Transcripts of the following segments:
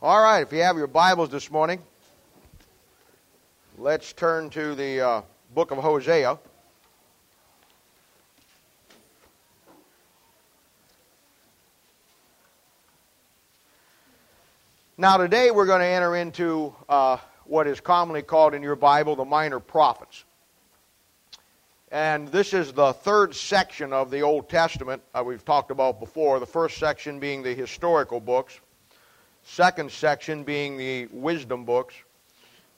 All right, if you have your Bibles this morning, let's turn to the uh, book of Hosea. Now, today we're going to enter into uh, what is commonly called in your Bible the minor prophets. And this is the third section of the Old Testament uh, we've talked about before. The first section being the historical books, second section being the wisdom books,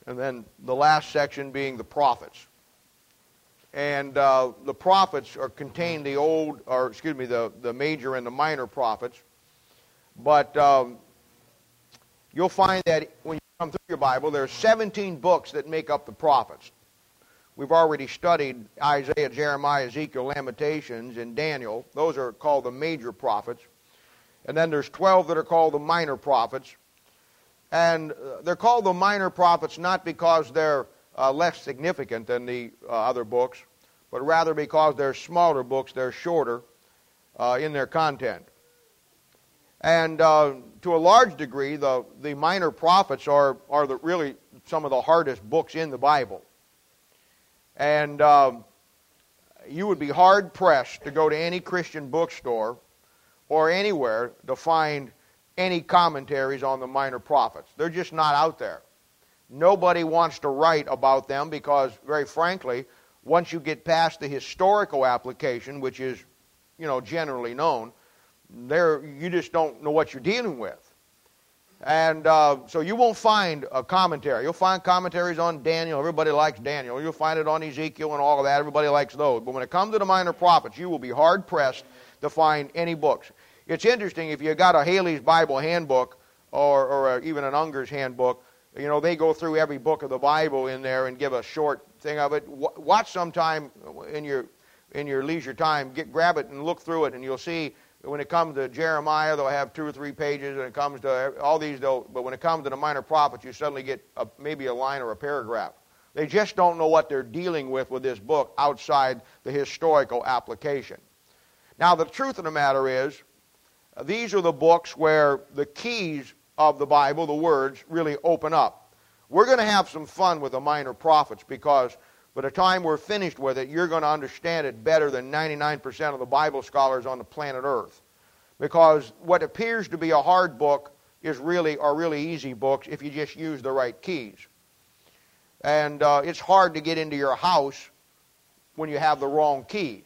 and then the last section being the prophets. And uh, the prophets are contain the old, or excuse me, the, the major and the minor prophets. But um, you'll find that when you come through your Bible, there are 17 books that make up the prophets. We've already studied Isaiah, Jeremiah, Ezekiel, Lamentations, and Daniel. Those are called the major prophets. And then there's 12 that are called the minor prophets. And uh, they're called the minor prophets not because they're uh, less significant than the uh, other books, but rather because they're smaller books, they're shorter uh, in their content. And uh, to a large degree, the, the minor prophets are, are the, really some of the hardest books in the Bible. And um, you would be hard pressed to go to any Christian bookstore or anywhere to find any commentaries on the minor prophets. They're just not out there. Nobody wants to write about them because, very frankly, once you get past the historical application, which is, you know, generally known, there you just don't know what you're dealing with. And uh, so you won't find a commentary. You'll find commentaries on Daniel. Everybody likes Daniel. You'll find it on Ezekiel and all of that. Everybody likes those. But when it comes to the minor prophets, you will be hard pressed to find any books. It's interesting if you got a Halley's Bible handbook or, or a, even an Unger's handbook, you know, they go through every book of the Bible in there and give a short thing of it. watch sometime in your, in your leisure time, get, grab it and look through it, and you'll see when it comes to Jeremiah, they'll have two or three pages. When it comes to all these, they'll, but when it comes to the minor prophets, you suddenly get a, maybe a line or a paragraph. They just don't know what they're dealing with with this book outside the historical application. Now, the truth of the matter is, these are the books where the keys of the Bible, the words, really open up. We're going to have some fun with the minor prophets because by the time we're finished with it, you're going to understand it better than 99% of the Bible scholars on the planet Earth. Because what appears to be a hard book is really are really easy books if you just use the right keys. And uh, it's hard to get into your house when you have the wrong key.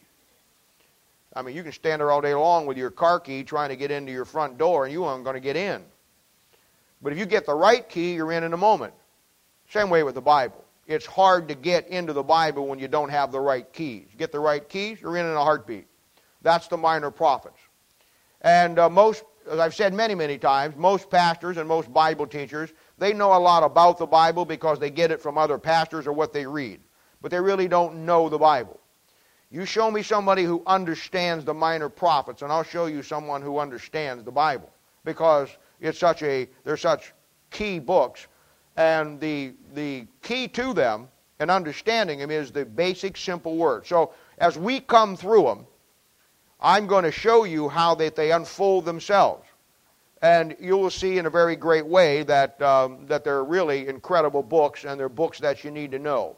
I mean, you can stand there all day long with your car key trying to get into your front door, and you aren't going to get in. But if you get the right key, you're in in a moment. Same way with the Bible. It's hard to get into the Bible when you don't have the right keys. You get the right keys, you're in in a heartbeat. That's the minor prophets. And uh, most, as I've said many, many times, most pastors and most Bible teachers, they know a lot about the Bible because they get it from other pastors or what they read. But they really don't know the Bible. You show me somebody who understands the minor prophets, and I'll show you someone who understands the Bible because it's such a they're such key books, and the the key to them and understanding them is the basic simple word. So as we come through them, I'm going to show you how that they unfold themselves, and you will see in a very great way that um, that they're really incredible books, and they're books that you need to know.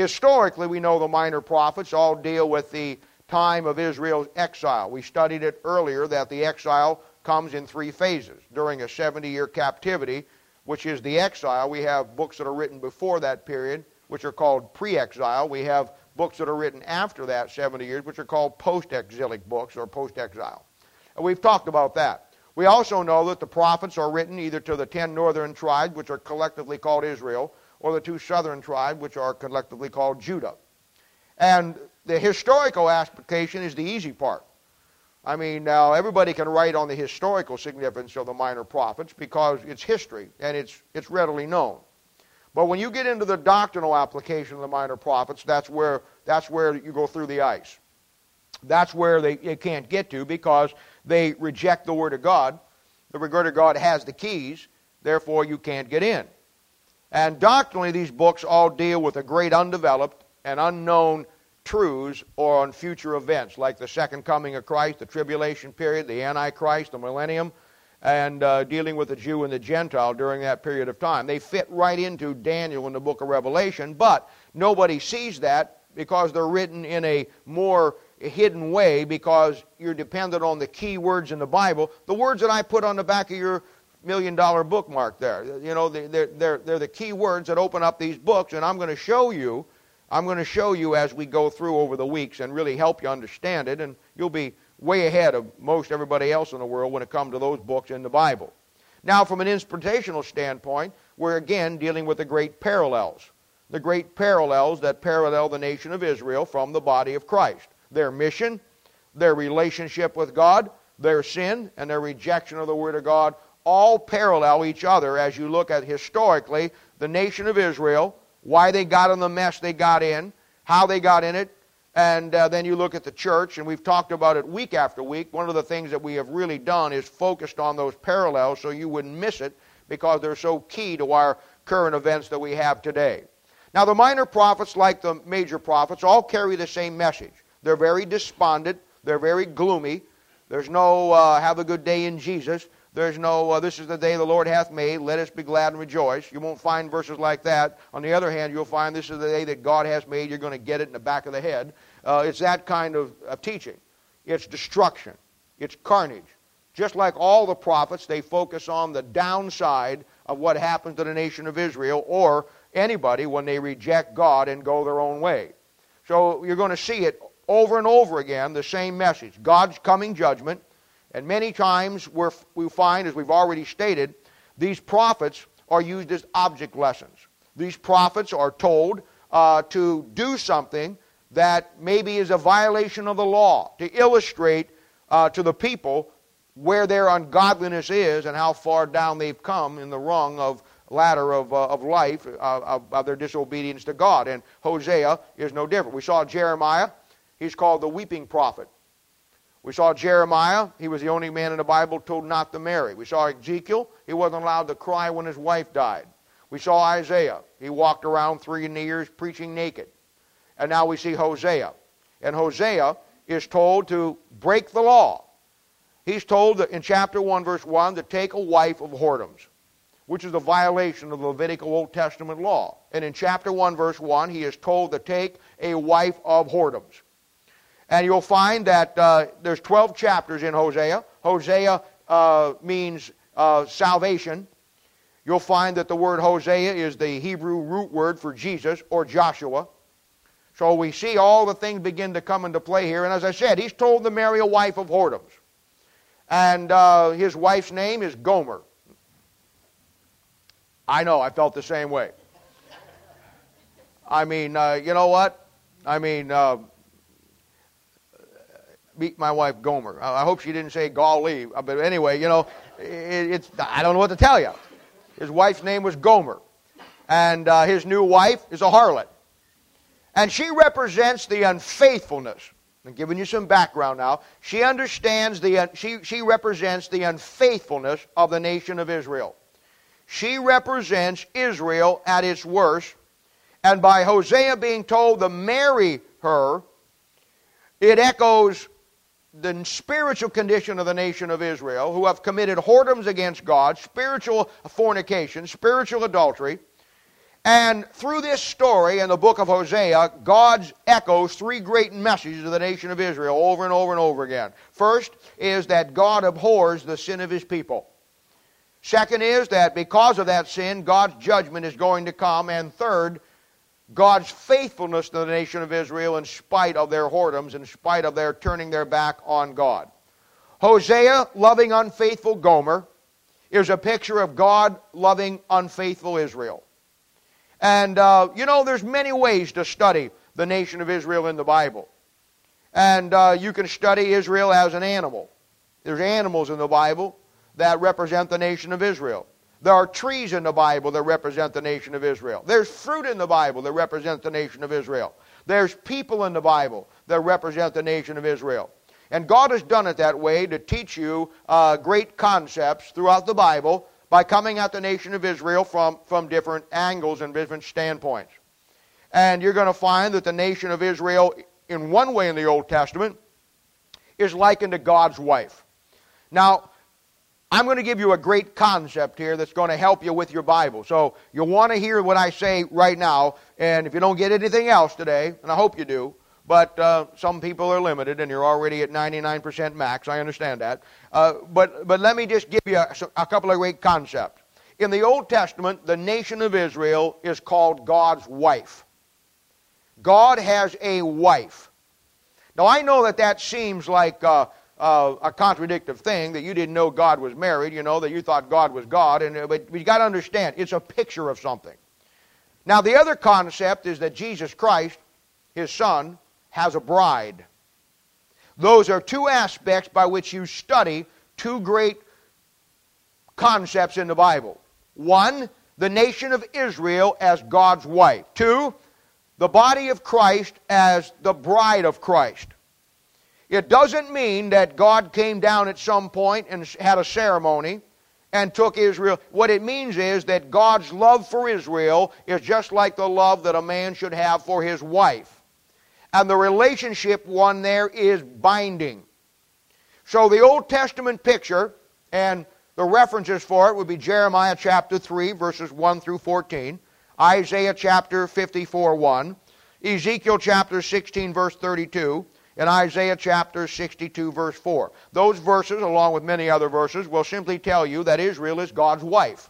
Historically, we know the minor prophets all deal with the time of Israel's exile. We studied it earlier that the exile comes in three phases. During a 70 year captivity, which is the exile, we have books that are written before that period, which are called pre exile. We have books that are written after that 70 years, which are called post exilic books or post exile. And we've talked about that. We also know that the prophets are written either to the ten northern tribes, which are collectively called Israel, or the two southern tribes, which are collectively called Judah. And the historical application is the easy part. I mean, now everybody can write on the historical significance of the minor prophets because it's history and it's, it's readily known. But when you get into the doctrinal application of the minor prophets, that's where, that's where you go through the ice. That's where they, they can't get to because they reject the Word of God. The Word of God has the keys, therefore you can't get in. And doctrinally, these books all deal with the great undeveloped and unknown truths or on future events, like the second coming of Christ, the tribulation period, the Antichrist, the millennium, and uh, dealing with the Jew and the Gentile during that period of time. They fit right into Daniel in the book of Revelation, but nobody sees that because they're written in a more hidden way because you're dependent on the key words in the Bible. The words that I put on the back of your million dollar bookmark there, you know, they're, they're, they're the key words that open up these books, and I'm going to show you. I'm going to show you as we go through over the weeks and really help you understand it, and you'll be way ahead of most everybody else in the world when it comes to those books in the Bible. Now, from an inspirational standpoint, we're again dealing with the great parallels. The great parallels that parallel the nation of Israel from the body of Christ. Their mission, their relationship with God, their sin, and their rejection of the Word of God all parallel each other as you look at historically the nation of Israel, why they got in the mess they got in, how they got in it, and uh, then you look at the church, and we've talked about it week after week. One of the things that we have really done is focused on those parallels so you wouldn't miss it because they're so key to our current events that we have today. Now, the minor prophets, like the major prophets, all carry the same message. They're very despondent, they're very gloomy. There's no uh, have a good day in Jesus. There's no, uh, this is the day the Lord hath made, let us be glad and rejoice. You won't find verses like that. On the other hand, you'll find this is the day that God has made, you're going to get it in the back of the head. Uh, it's that kind of, of teaching. It's destruction, it's carnage. Just like all the prophets, they focus on the downside of what happens to the nation of Israel or anybody when they reject God and go their own way. So you're going to see it over and over again, the same message God's coming judgment and many times we find, as we've already stated, these prophets are used as object lessons. These prophets are told uh, to do something that maybe is a violation of the law, to illustrate uh, to the people where their ungodliness is and how far down they've come in the rung of ladder of, uh, of life uh, of, of their disobedience to God. And Hosea is no different. We saw Jeremiah. He's called the weeping prophet. We saw Jeremiah, he was the only man in the Bible told not to marry. We saw Ezekiel, he wasn't allowed to cry when his wife died. We saw Isaiah, he walked around three years preaching naked. And now we see Hosea. And Hosea is told to break the law. He's told that in chapter 1, verse 1, to take a wife of whoredoms, which is a violation of the Levitical Old Testament law. And in chapter 1, verse 1, he is told to take a wife of whoredoms. And you'll find that uh, there's 12 chapters in Hosea. Hosea uh, means uh, salvation. You'll find that the word Hosea is the Hebrew root word for Jesus or Joshua. So we see all the things begin to come into play here. And as I said, he's told to marry a wife of whoredoms. And uh, his wife's name is Gomer. I know, I felt the same way. I mean, uh, you know what? I mean, uh, beat my wife Gomer. I hope she didn't say golly, uh, but anyway, you know, it, it's I don't know what to tell you. His wife's name was Gomer, and uh, his new wife is a harlot, and she represents the unfaithfulness. I'm giving you some background now. She understands the she she represents the unfaithfulness of the nation of Israel. She represents Israel at its worst, and by Hosea being told to marry her, it echoes the spiritual condition of the nation of Israel, who have committed whoredoms against God, spiritual fornication, spiritual adultery. And through this story in the book of Hosea, God echoes three great messages to the nation of Israel over and over and over again. First is that God abhors the sin of his people. Second is that because of that sin, God's judgment is going to come. And third, God's faithfulness to the nation of Israel in spite of their whoredoms, in spite of their turning their back on God. Hosea loving unfaithful Gomer is a picture of God loving unfaithful Israel. And, uh, you know, there's many ways to study the nation of Israel in the Bible. And uh, you can study Israel as an animal. There's animals in the Bible that represent the nation of Israel. There are trees in the Bible that represent the nation of Israel. There's fruit in the Bible that represents the nation of Israel. There's people in the Bible that represent the nation of Israel. And God has done it that way to teach you uh, great concepts throughout the Bible by coming at the nation of Israel from, from different angles and different standpoints. And you're going to find that the nation of Israel, in one way in the Old Testament, is likened to God's wife. Now, I'm going to give you a great concept here that's going to help you with your Bible. So you'll want to hear what I say right now. And if you don't get anything else today, and I hope you do, but uh, some people are limited and you're already at 99% max. I understand that. Uh, but, but let me just give you a, a couple of great concepts. In the Old Testament, the nation of Israel is called God's wife. God has a wife. Now, I know that that seems like. Uh, uh, a contradictive thing that you didn't know God was married, you know, that you thought God was God. And, uh, but you got to understand, it's a picture of something. Now, the other concept is that Jesus Christ, his son, has a bride. Those are two aspects by which you study two great concepts in the Bible. One, the nation of Israel as God's wife. Two, the body of Christ as the bride of Christ. It doesn't mean that God came down at some point and had a ceremony and took Israel. What it means is that God's love for Israel is just like the love that a man should have for his wife. And the relationship one there is binding. So the Old Testament picture and the references for it would be Jeremiah chapter 3, verses 1 through 14, Isaiah chapter 54, 1, Ezekiel chapter 16, verse 32, in Isaiah chapter 62, verse 4. Those verses, along with many other verses, will simply tell you that Israel is God's wife.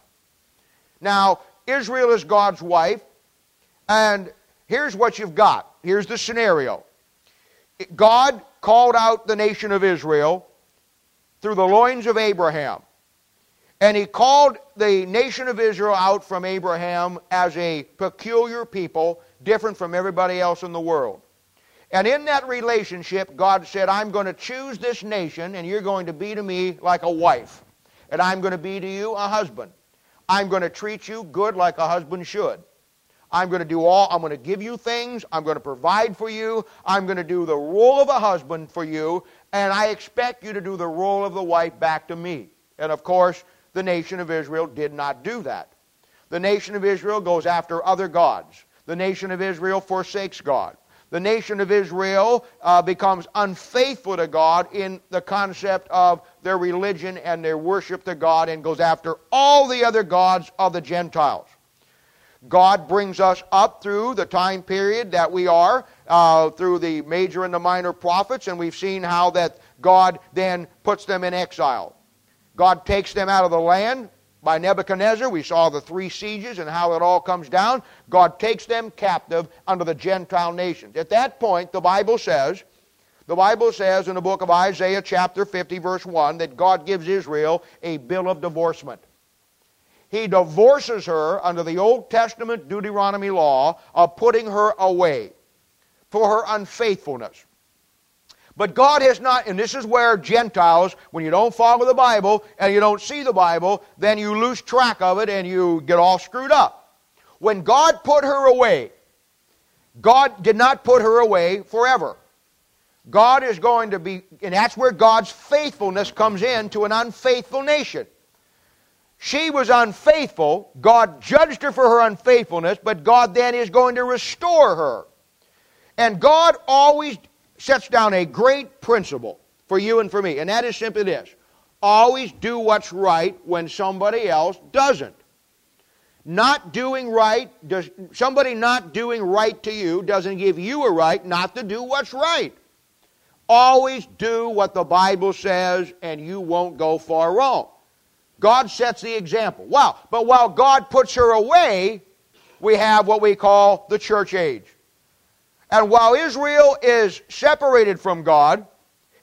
Now, Israel is God's wife, and here's what you've got. Here's the scenario God called out the nation of Israel through the loins of Abraham. And he called the nation of Israel out from Abraham as a peculiar people, different from everybody else in the world. And in that relationship, God said, I'm going to choose this nation, and you're going to be to me like a wife. And I'm going to be to you a husband. I'm going to treat you good like a husband should. I'm going to do all, I'm going to give you things. I'm going to provide for you. I'm going to do the role of a husband for you. And I expect you to do the role of the wife back to me. And of course, the nation of Israel did not do that. The nation of Israel goes after other gods. The nation of Israel forsakes God the nation of Israel uh, becomes unfaithful to God in the concept of their religion and their worship to God and goes after all the other gods of the Gentiles. God brings us up through the time period that we are, uh, through the major and the minor prophets, and we've seen how that God then puts them in exile. God takes them out of the land, by Nebuchadnezzar. We saw the three sieges and how it all comes down. God takes them captive under the Gentile nations. At that point, the Bible says, the Bible says in the book of Isaiah, chapter 50, verse 1, that God gives Israel a bill of divorcement. He divorces her under the Old Testament Deuteronomy law of putting her away for her unfaithfulness. But God has not, and this is where Gentiles, when you don't follow the Bible and you don't see the Bible, then you lose track of it and you get all screwed up. When God put her away, God did not put her away forever. God is going to be, and that's where God's faithfulness comes in to an unfaithful nation. She was unfaithful. God judged her for her unfaithfulness, but God then is going to restore her. And God always sets down a great principle for you and for me, and that is simply this always do what's right when somebody else doesn't. Not doing right, does, somebody not doing right to you doesn't give you a right not to do what's right. Always do what the Bible says, and you won't go far wrong. God sets the example. Wow. But while God puts her away, we have what we call the church age. And while Israel is separated from God,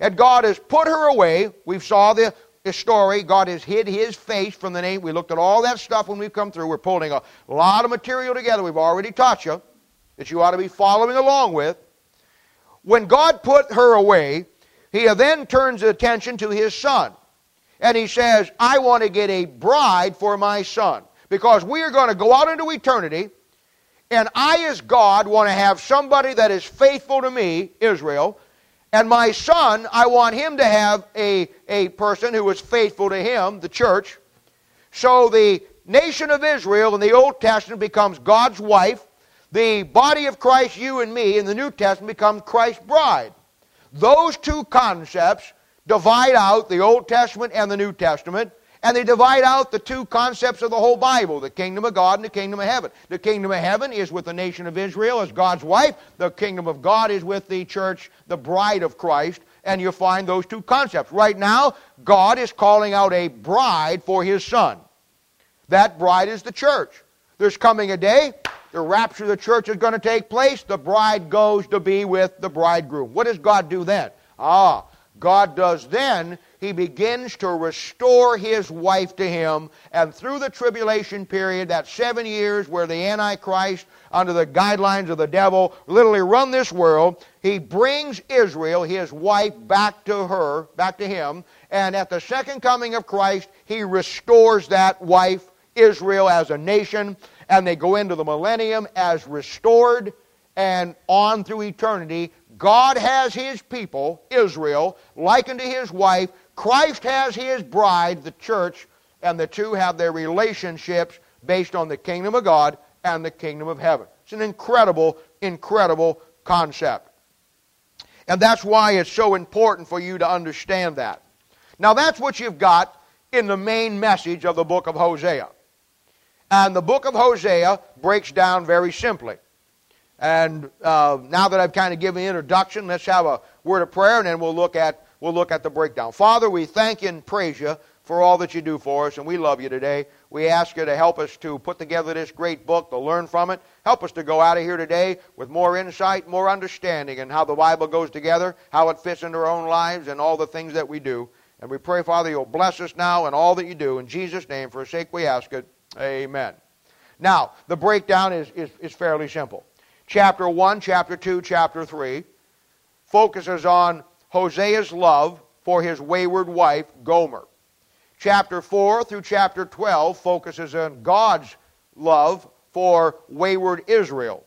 and God has put her away, we saw the, story. God has hid his face from the name. We looked at all that stuff when we've come through. We're pulling a lot of material together. We've already taught you that you ought to be following along with. When God put her away, he then turns attention to his son. And he says, I want to get a bride for my son. Because we are going to go out into eternity and I, as God, want to have somebody that is faithful to me, Israel. And my son, I want him to have a, a person who is faithful to him, the church. So the nation of Israel in the Old Testament becomes God's wife. The body of Christ, you and me, in the New Testament becomes Christ's bride. Those two concepts divide out the Old Testament and the New Testament, And they divide out the two concepts of the whole Bible the kingdom of God and the kingdom of heaven. The kingdom of heaven is with the nation of Israel as God's wife, the kingdom of God is with the church, the bride of Christ. And you find those two concepts. Right now, God is calling out a bride for his son. That bride is the church. There's coming a day, the rapture of the church is going to take place. The bride goes to be with the bridegroom. What does God do then? Ah, God does then, he begins to restore his wife to him. And through the tribulation period, that seven years where the Antichrist, under the guidelines of the devil, literally run this world, he brings Israel, his wife, back to her, back to him. And at the second coming of Christ, he restores that wife, Israel, as a nation. And they go into the millennium as restored and on through eternity God has his people, Israel, likened to his wife. Christ has his bride, the church, and the two have their relationships based on the kingdom of God and the kingdom of heaven. It's an incredible, incredible concept. And that's why it's so important for you to understand that. Now, that's what you've got in the main message of the book of Hosea. And the book of Hosea breaks down very simply. And uh, now that I've kind of given the introduction, let's have a word of prayer, and then we'll look at we'll look at the breakdown. Father, we thank you and praise you for all that you do for us, and we love you today. We ask you to help us to put together this great book, to learn from it. Help us to go out of here today with more insight, more understanding in how the Bible goes together, how it fits into our own lives, and all the things that we do. And we pray, Father, you'll bless us now and all that you do. In Jesus' name, for a sake we ask it. Amen. Now, the breakdown is, is, is fairly simple chapter 1, chapter 2, chapter 3 focuses on Hosea's love for his wayward wife, Gomer. Chapter 4 through chapter 12 focuses on God's love for wayward Israel.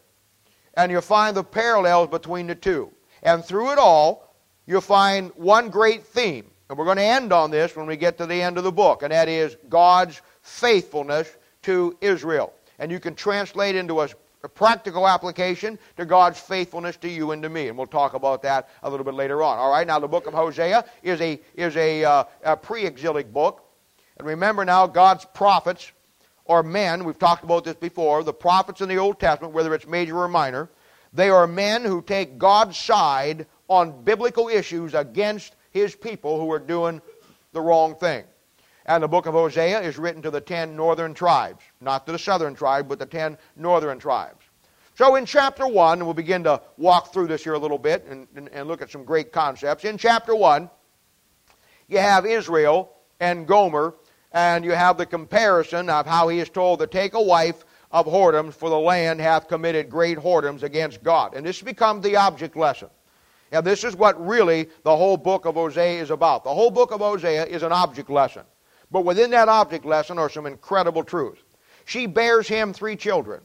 And you'll find the parallels between the two. And through it all, you'll find one great theme. And we're going to end on this when we get to the end of the book, and that is God's faithfulness to Israel. And you can translate into a a practical application to God's faithfulness to you and to me. And we'll talk about that a little bit later on. All right, now the book of Hosea is a, is a, uh, a pre exilic book. And remember now, God's prophets or men, we've talked about this before, the prophets in the Old Testament, whether it's major or minor, they are men who take God's side on biblical issues against his people who are doing the wrong thing. And the book of Hosea is written to the ten northern tribes, not to the southern tribe, but the ten northern tribes. So in chapter 1, and we'll begin to walk through this here a little bit and, and, and look at some great concepts. In chapter 1, you have Israel and Gomer, and you have the comparison of how he is told to take a wife of whoredoms, for the land hath committed great whoredoms against God. And this becomes the object lesson. Now, this is what really the whole book of Hosea is about. The whole book of Hosea is an object lesson. But within that object lesson are some incredible truths. She bears him three children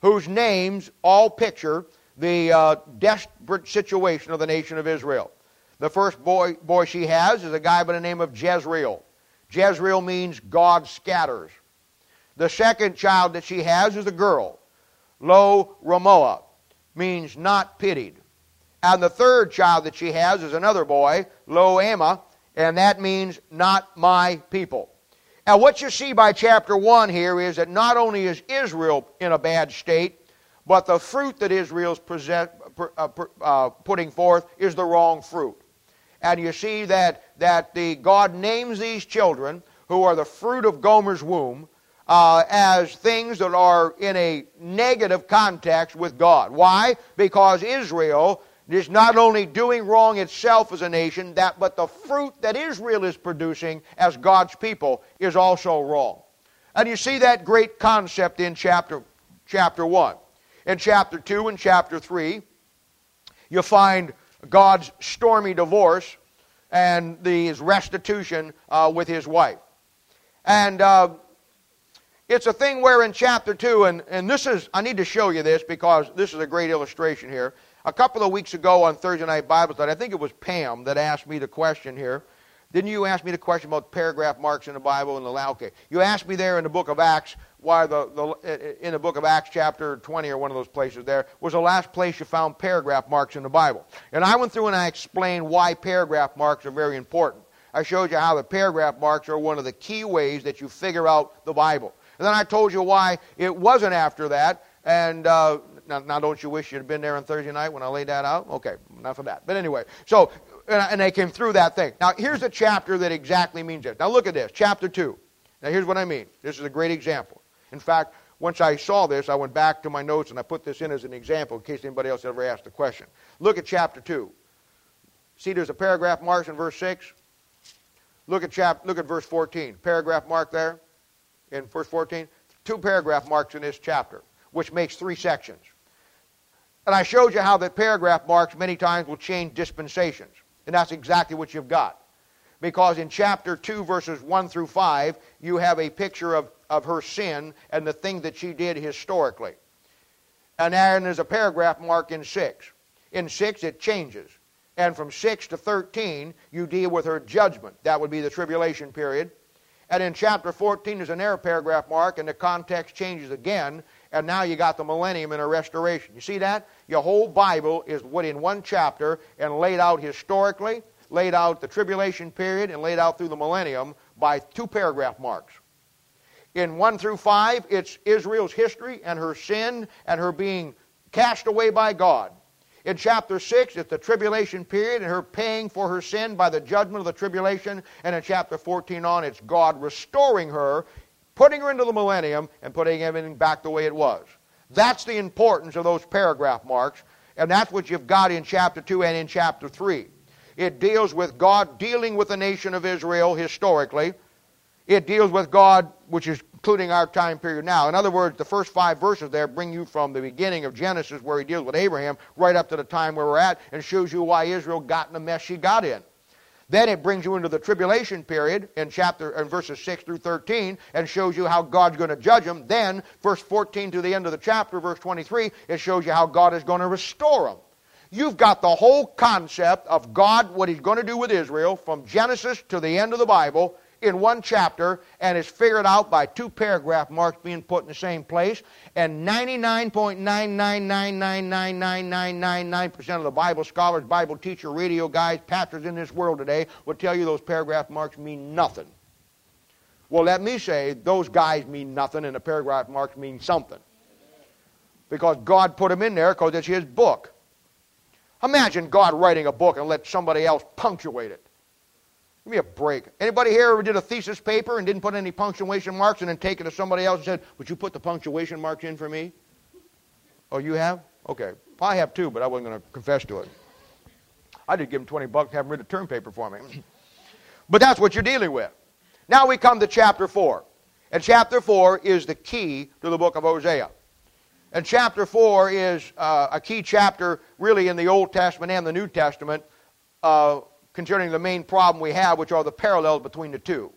whose names all picture the uh, desperate situation of the nation of Israel. The first boy, boy she has is a guy by the name of Jezreel. Jezreel means God scatters. The second child that she has is a girl. Lo Ruhamah means not pitied. And the third child that she has is another boy, Lo Ammi, and that means not my people. Now, what you see by chapter 1 here is that not only is Israel in a bad state, but the fruit that Israel's present, uh, uh, putting forth is the wrong fruit. And you see that, that the, God names these children, who are the fruit of Gomer's womb, uh, as things that are in a negative context with God. Why? Because Israel it is not only doing wrong itself as a nation, that, but the fruit that Israel is producing as God's people is also wrong. And you see that great concept in chapter, chapter 1. In chapter 2 and chapter 3, you find God's stormy divorce and the, his restitution uh, with his wife. And uh, it's a thing where in chapter 2, and, and this is, I need to show you this because this is a great illustration here. A couple of weeks ago on Thursday Night Bible Study, I think it was Pam that asked me the question here. Didn't you ask me the question about paragraph marks in the Bible and the okay? You asked me there in the book of Acts why the, the in the book of Acts chapter 20 or one of those places there was the last place you found paragraph marks in the Bible. And I went through and I explained why paragraph marks are very important. I showed you how the paragraph marks are one of the key ways that you figure out the Bible. And then I told you why it wasn't after that. And uh, now, now, don't you wish you'd been there on Thursday night when I laid that out? Okay, enough of that. But anyway, so, and they came through that thing. Now, here's a chapter that exactly means this. Now, look at this, chapter 2. Now, here's what I mean. This is a great example. In fact, once I saw this, I went back to my notes and I put this in as an example in case anybody else ever asked a question. Look at chapter 2. See, there's a paragraph mark in verse 6. Look at, chap- look at verse 14. Paragraph mark there in verse 14. Two paragraph marks in this chapter, which makes three sections. And I showed you how that paragraph marks many times will change dispensations. And that's exactly what you've got. Because in chapter 2, verses 1 through 5, you have a picture of, of her sin and the thing that she did historically. And then there's a paragraph mark in 6. In 6, it changes. And from 6 to 13, you deal with her judgment. That would be the tribulation period. And in chapter 14, there's an error paragraph mark, and the context changes again, and now you got the millennium and a restoration. You see that? Your whole Bible is what in one chapter and laid out historically, laid out the tribulation period, and laid out through the millennium by two paragraph marks. In 1 through 5, it's Israel's history and her sin and her being cast away by God. In chapter 6, it's the tribulation period and her paying for her sin by the judgment of the tribulation. And in chapter 14 on, it's God restoring her, putting her into the millennium, and putting everything back the way it was. That's the importance of those paragraph marks, and that's what you've got in chapter 2 and in chapter 3. It deals with God dealing with the nation of Israel historically. It deals with God, which is including our time period now. In other words, the first five verses there bring you from the beginning of Genesis, where he deals with Abraham, right up to the time where we're at, and shows you why Israel got in the mess she got in. Then it brings you into the tribulation period in chapter in verses 6 through 13 and shows you how God's going to judge them. Then, verse 14 to the end of the chapter, verse 23, it shows you how God is going to restore them. You've got the whole concept of God, what He's going to do with Israel, from Genesis to the end of the Bible, in one chapter and is figured out by two paragraph marks being put in the same place. And 99.999999999% of the Bible scholars, Bible teacher, radio guys, pastors in this world today will tell you those paragraph marks mean nothing. Well, let me say those guys mean nothing and the paragraph marks mean something. Because God put them in there because it's His book. Imagine God writing a book and let somebody else punctuate it. Give me a break. Anybody here ever did a thesis paper and didn't put any punctuation marks and then take it to somebody else and said, Would you put the punctuation marks in for me? Oh, you have? Okay. I have too, but I wasn't going to confess to it. I did give him 20 bucks to have him read the term paper for me. but that's what you're dealing with. Now we come to chapter 4. And chapter 4 is the key to the book of Hosea. And chapter 4 is uh, a key chapter, really, in the Old Testament and the New Testament. Uh, concerning the main problem we have, which are the parallels between the two.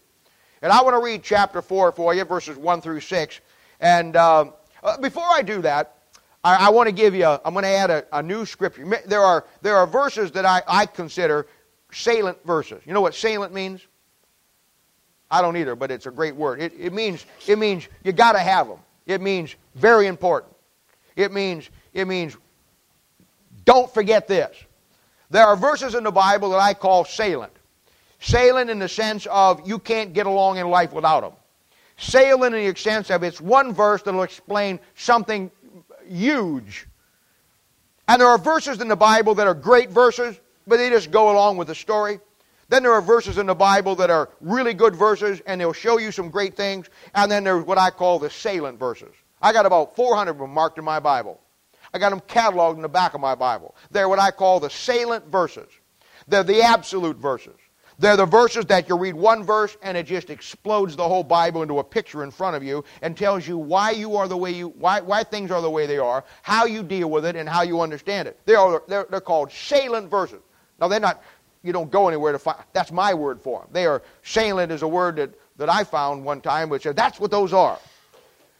And I want to read chapter 4 for you, verses 1 through 6. And uh, uh, before I do that, I, I, want to give you, I'm going to add a, a, new scripture. There are, there are verses that I, I consider salient verses. You know what salient means? I don't either, but it's a great word. It, it means, it means you got to have them. It means very important. It means, it means don't forget this. There are verses in the Bible that I call salient. Salient in the sense of you can't get along in life without them. Salient in the sense of it's one verse that will explain something huge. And there are verses in the Bible that are great verses, but they just go along with the story. Then there are verses in the Bible that are really good verses, and they'll show you some great things. And then there's what I call the salient verses. I got about 400 of them marked in my Bible. I got them cataloged in the back of my Bible. They're what I call the salient verses. They're the absolute verses. They're the verses that you read one verse and it just explodes the whole Bible into a picture in front of you and tells you why you are the way you, why, why things are the way they are, how you deal with it, and how you understand it. They are, they're, they're called salient verses. Now, they're not, you don't go anywhere to find, that's my word for them. They are, salient is a word that, that I found one time which said, that's what those are.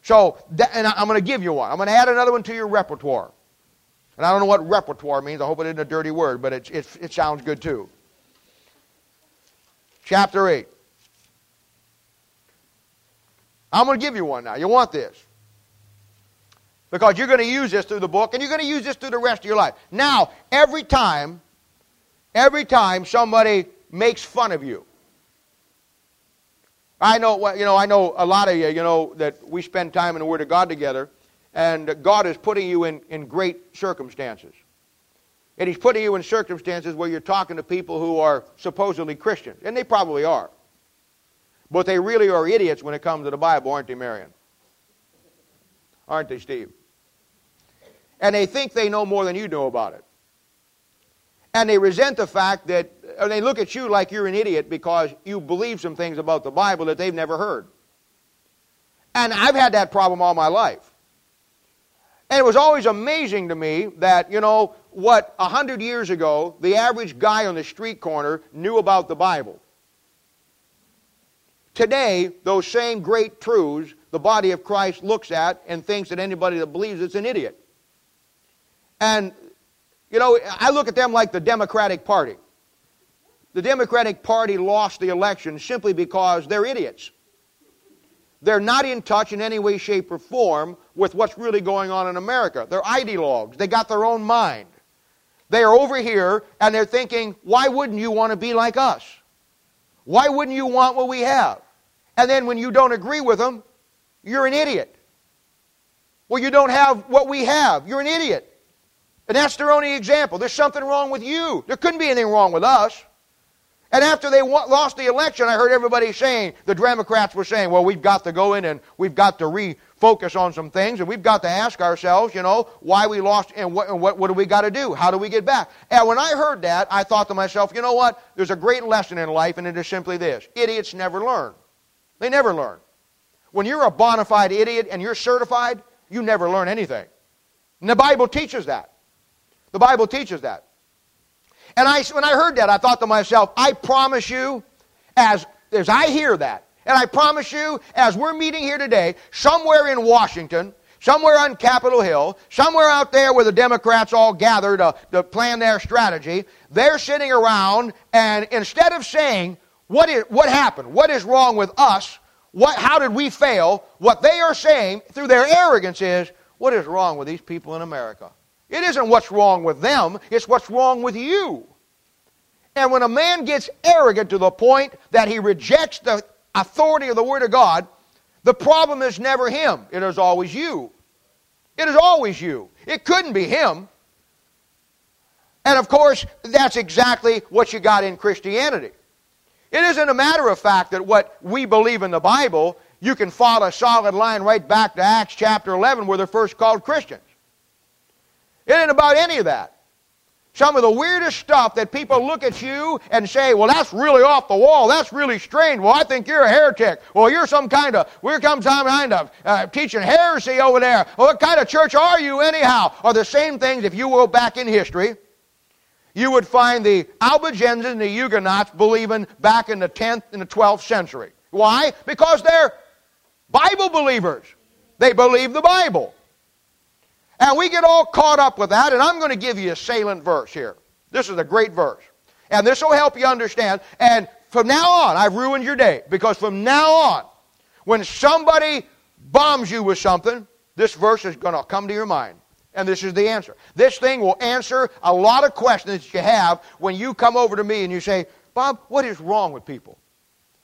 So, and I'm going to give you one. I'm going to add another one to your repertoire. And I don't know what repertoire means. I hope it isn't a dirty word, but it, it, it sounds good too. Chapter 8. I'm going to give you one now. You want this. Because you're going to use this through the book and you're going to use this through the rest of your life. Now, every time, every time somebody makes fun of you, I know, you know, I know a lot of you, you know, that we spend time in the Word of God together, and God is putting you in, in great circumstances. And He's putting you in circumstances where you're talking to people who are supposedly Christians, and they probably are. But they really are idiots when it comes to the Bible, aren't they, Marion? Aren't they, Steve? And they think they know more than you know about it. And they resent the fact that, or they look at you like you're an idiot because you believe some things about the Bible that they've never heard. And I've had that problem all my life. And it was always amazing to me that, you know, what a hundred years ago the average guy on the street corner knew about the Bible. Today, those same great truths the body of Christ looks at and thinks that anybody that believes it's an idiot. And you know, I look at them like the Democratic Party. The Democratic Party lost the election simply because they're idiots. They're not in touch in any way, shape, or form with what's really going on in America. They're ideologues. They got their own mind. They are over here and they're thinking, why wouldn't you want to be like us? Why wouldn't you want what we have? And then when you don't agree with them, you're an idiot. Well, you don't have what we have. You're an idiot. And that's their only example. There's something wrong with you. There couldn't be anything wrong with us. And after they lost the election, I heard everybody saying, the Democrats were saying, well, we've got to go in and we've got to refocus on some things, and we've got to ask ourselves, you know, why we lost and what, and what, what do we got to do? How do we get back? And when I heard that, I thought to myself, you know what? There's a great lesson in life, and it is simply this idiots never learn. They never learn. When you're a bona fide idiot and you're certified, you never learn anything. And the Bible teaches that. The Bible teaches that. And I, when I heard that, I thought to myself, I promise you, as, as I hear that, and I promise you, as we're meeting here today, somewhere in Washington, somewhere on Capitol Hill, somewhere out there where the Democrats all gather to, uh, to plan their strategy, they're sitting around, and instead of saying, what, is, what happened? What is wrong with us? What, how did we fail? What they are saying through their arrogance is, what is wrong with these people in America? It isn't what's wrong with them, it's what's wrong with you. And when a man gets arrogant to the point that he rejects the authority of the Word of God, the problem is never him, it is always you. It is always you. It couldn't be him. And of course, that's exactly what you got in Christianity. It isn't a matter of fact that what we believe in the Bible, you can follow a solid line right back to Acts chapter 11 where they're first called Christians. It ain't about any of that. Some of the weirdest stuff that people look at you and say, well, that's really off the wall. That's really strange. Well, I think you're a heretic. Well, you're some kind of, comes some kind of uh, teaching heresy over there. Well, what kind of church are you anyhow? Are the same things if you go back in history. You would find the Albigenses and the Huguenots believing back in the 10th and the 12th century. Why? Because they're Bible believers. They believe the Bible. And we get all caught up with that, and I'm going to give you a salient verse here. This is a great verse. And this will help you understand. And from now on, I've ruined your day because from now on, when somebody bombs you with something, this verse is going to come to your mind. And this is the answer. This thing will answer a lot of questions that you have when you come over to me and you say, Bob, what is wrong with people?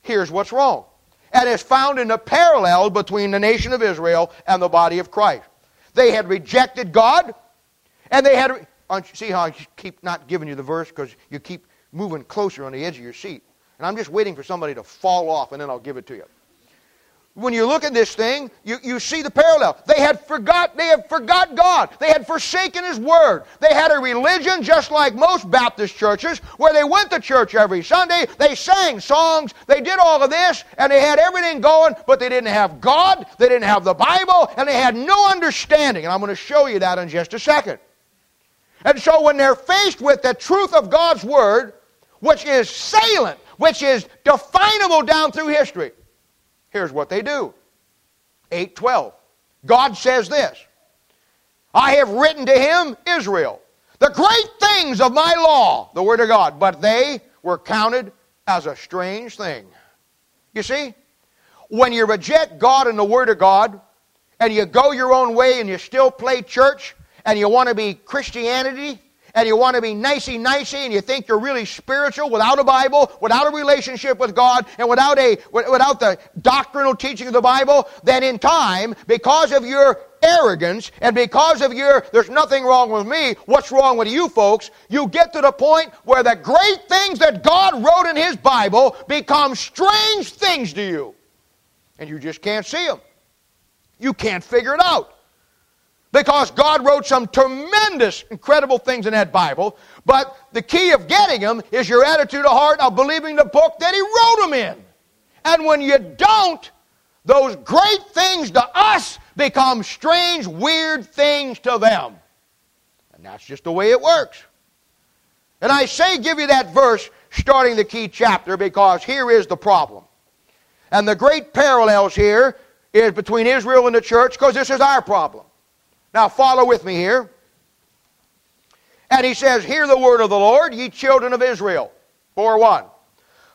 Here's what's wrong. And it's found in the parallel between the nation of Israel and the body of Christ. They had rejected God, and they had. See how I keep not giving you the verse because you keep moving closer on the edge of your seat. And I'm just waiting for somebody to fall off, and then I'll give it to you when you look at this thing, you, you see the parallel. They had forgot, they had forgot God. They had forsaken His Word. They had a religion just like most Baptist churches, where they went to church every Sunday, they sang songs, they did all of this, and they had everything going, but they didn't have God, they didn't have the Bible, and they had no understanding. And I'm going to show you that in just a second. And so when they're faced with the truth of God's Word, which is salient, which is definable down through history, Here's what they do 812. God says this I have written to him, Israel, the great things of my law, the Word of God, but they were counted as a strange thing. You see, when you reject God and the Word of God, and you go your own way and you still play church, and you want to be Christianity, and you want to be nicey nicey and you think you're really spiritual without a Bible, without a relationship with God, and without a without the doctrinal teaching of the Bible, then in time, because of your arrogance and because of your there's nothing wrong with me, what's wrong with you folks? You get to the point where the great things that God wrote in his Bible become strange things to you. And you just can't see them. You can't figure it out. Because God wrote some tremendous, incredible things in that Bible, but the key of getting them is your attitude of heart of believing the book that He wrote them in. And when you don't, those great things to us become strange, weird things to them. And that's just the way it works. And I say give you that verse starting the key chapter because here is the problem. And the great parallels here is between Israel and the church because this is our problem. Now, follow with me here. And he says, Hear the word of the Lord, ye children of Israel. 4 1.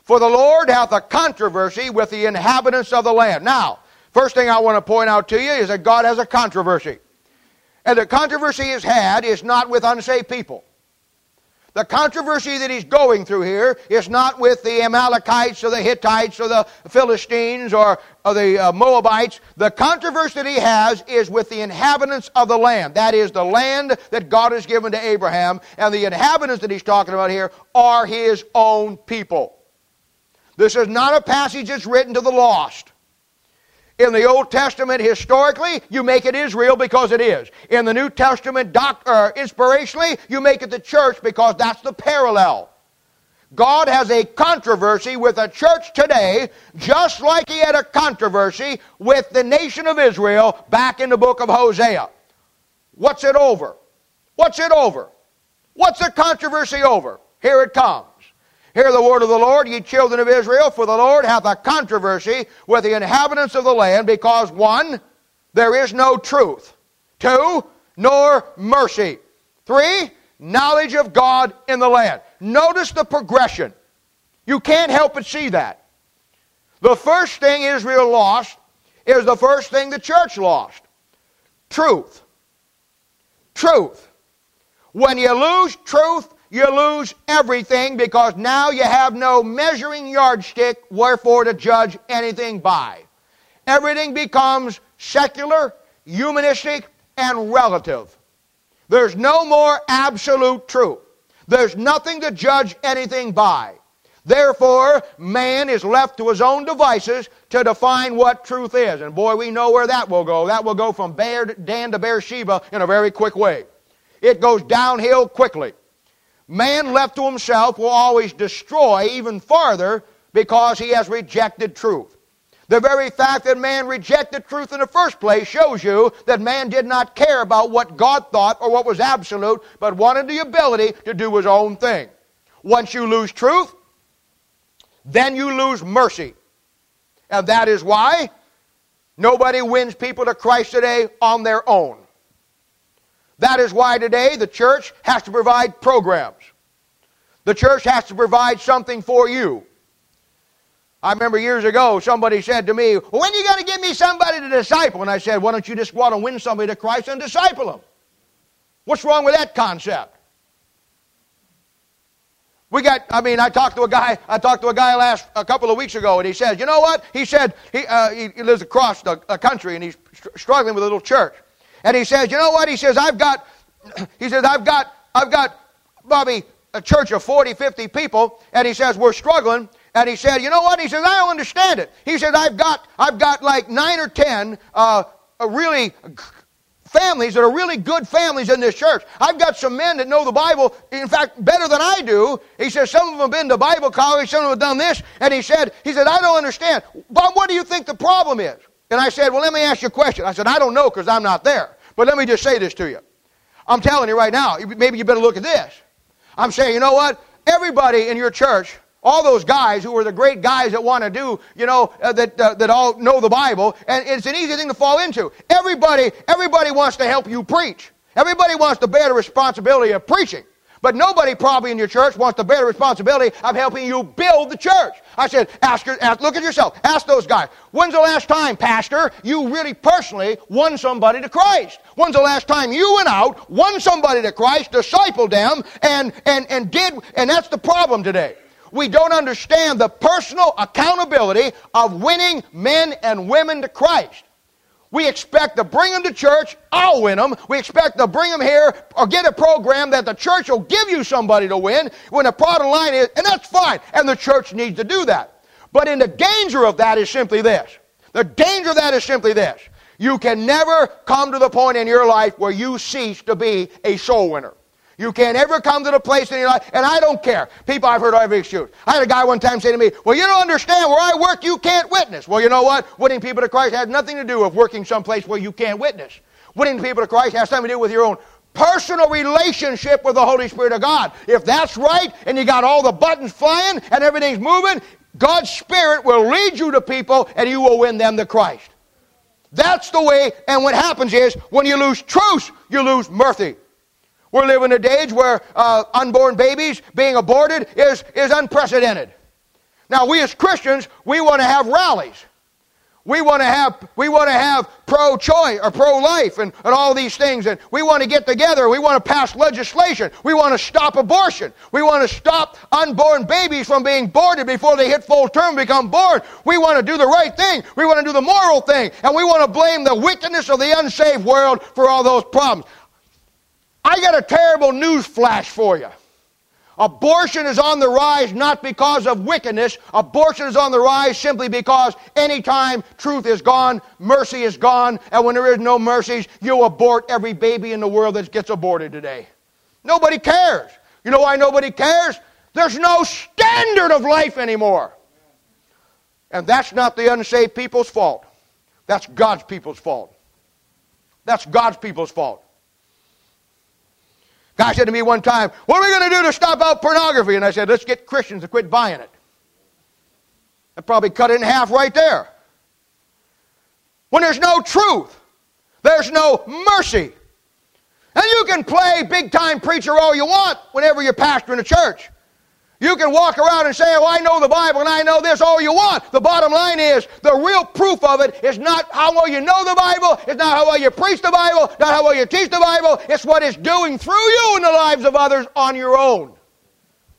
For the Lord hath a controversy with the inhabitants of the land. Now, first thing I want to point out to you is that God has a controversy. And the controversy he's had is not with unsaved people. The controversy that he's going through here is not with the Amalekites or the Hittites or the Philistines or, or the uh, Moabites. The controversy that he has is with the inhabitants of the land. That is the land that God has given to Abraham. And the inhabitants that he's talking about here are his own people. This is not a passage that's written to the lost. In the Old Testament, historically, you make it Israel because it is. In the New Testament, doc, uh, inspirationally, you make it the church because that's the parallel. God has a controversy with the church today, just like he had a controversy with the nation of Israel back in the book of Hosea. What's it over? What's it over? What's the controversy over? Here it comes. Hear the word of the Lord, ye children of Israel, for the Lord hath a controversy with the inhabitants of the land, because one, there is no truth. Two, nor mercy. Three, knowledge of God in the land. Notice the progression. You can't help but see that. The first thing Israel lost is the first thing the church lost truth. Truth. When you lose truth, you lose everything because now you have no measuring yardstick wherefore to judge anything by. Everything becomes secular, humanistic, and relative. There's no more absolute truth. There's nothing to judge anything by. Therefore, man is left to his own devices to define what truth is. And boy, we know where that will go. That will go from Dan to Beersheba in a very quick way. It goes downhill quickly. Man left to himself will always destroy even farther because he has rejected truth. The very fact that man rejected truth in the first place shows you that man did not care about what God thought or what was absolute, but wanted the ability to do his own thing. Once you lose truth, then you lose mercy. And that is why nobody wins people to Christ today on their own. That is why today the church has to provide programs. The church has to provide something for you. I remember years ago somebody said to me, well, When are you going to give me somebody to disciple? And I said, Why don't you just out and win somebody to Christ and disciple them? What's wrong with that concept? We got, I mean, I talked to a guy, I talked to a guy last, a couple of weeks ago, and he said, you know what? He said, he, uh, he lives across the country and he's struggling with a little church. And he says, you know what? He says, I've got, he says, I've got, I've got, Bobby, a church of 40, 50 people, and he says, we're struggling. And he said, you know what? He says, I don't understand it. He says, I've got, I've got like nine or ten uh, really families that are really good families in this church. I've got some men that know the Bible, in fact, better than I do. He says, some of them have been to Bible college, some of them have done this. And he said, he said, I don't understand. Bob, what do you think the problem is? And I said, well, let me ask you a question. I said, I don't know because I'm not there. But let me just say this to you. I'm telling you right now, maybe you better look at this. I'm saying, you know what? Everybody in your church, all those guys who are the great guys that want to do, you know, uh, that, uh, that all know the Bible, and it's an easy thing to fall into. Everybody, everybody wants to help you preach. Everybody wants to bear the responsibility of preaching. But nobody probably in your church wants the responsibility of helping you build the church. I said, ask, ask, look at yourself. Ask those guys. When's the last time, Pastor, you really personally won somebody to Christ? When's the last time you went out, won somebody to Christ, discipled them, and, and, and did, and that's the problem today. We don't understand the personal accountability of winning men and women to Christ. We expect to bring them to church. I'll win them. We expect to bring them here or get a program that the church will give you somebody to win when the product line is, and that's fine. And the church needs to do that. But in the danger of that is simply this. The danger of that is simply this. You can never come to the point in your life where you cease to be a soul winner. You can't ever come to the place in your life, and I don't care. People, I've heard every excuse. I had a guy one time say to me, Well, you don't understand. Where I work, you can't witness. Well, you know what? Winning people to Christ has nothing to do with working someplace where you can't witness. Winning people to Christ has something to do with your own personal relationship with the Holy Spirit of God. If that's right, and you got all the buttons flying and everything's moving, God's Spirit will lead you to people, and you will win them to Christ. That's the way, and what happens is, when you lose truth, you lose mercy. We're living in a age where uh, unborn babies being aborted is, is unprecedented. Now, we as Christians, we want to have rallies. We want to have, we want to have pro choice or pro life and, and all these things. And we want to get together. We want to pass legislation. We want to stop abortion. We want to stop unborn babies from being aborted before they hit full term and become born. We want to do the right thing. We want to do the moral thing. And we want to blame the wickedness of the unsaved world for all those problems. I got a terrible news flash for you. Abortion is on the rise not because of wickedness. Abortion is on the rise simply because anytime truth is gone, mercy is gone, and when there is no mercies, you abort every baby in the world that gets aborted today. Nobody cares. You know why nobody cares? There's no standard of life anymore. And that's not the unsaved people's fault. That's God's people's fault. That's God's people's fault. Guy said to me one time, What are we going to do to stop out pornography? And I said, Let's get Christians to quit buying it. I probably cut it in half right there. When there's no truth, there's no mercy. And you can play big time preacher all you want whenever you're pastoring a church. You can walk around and say, Oh, I know the Bible and I know this all you want. The bottom line is, the real proof of it is not how well you know the Bible, it's not how well you preach the Bible, not how well you teach the Bible, it's what it's doing through you in the lives of others on your own.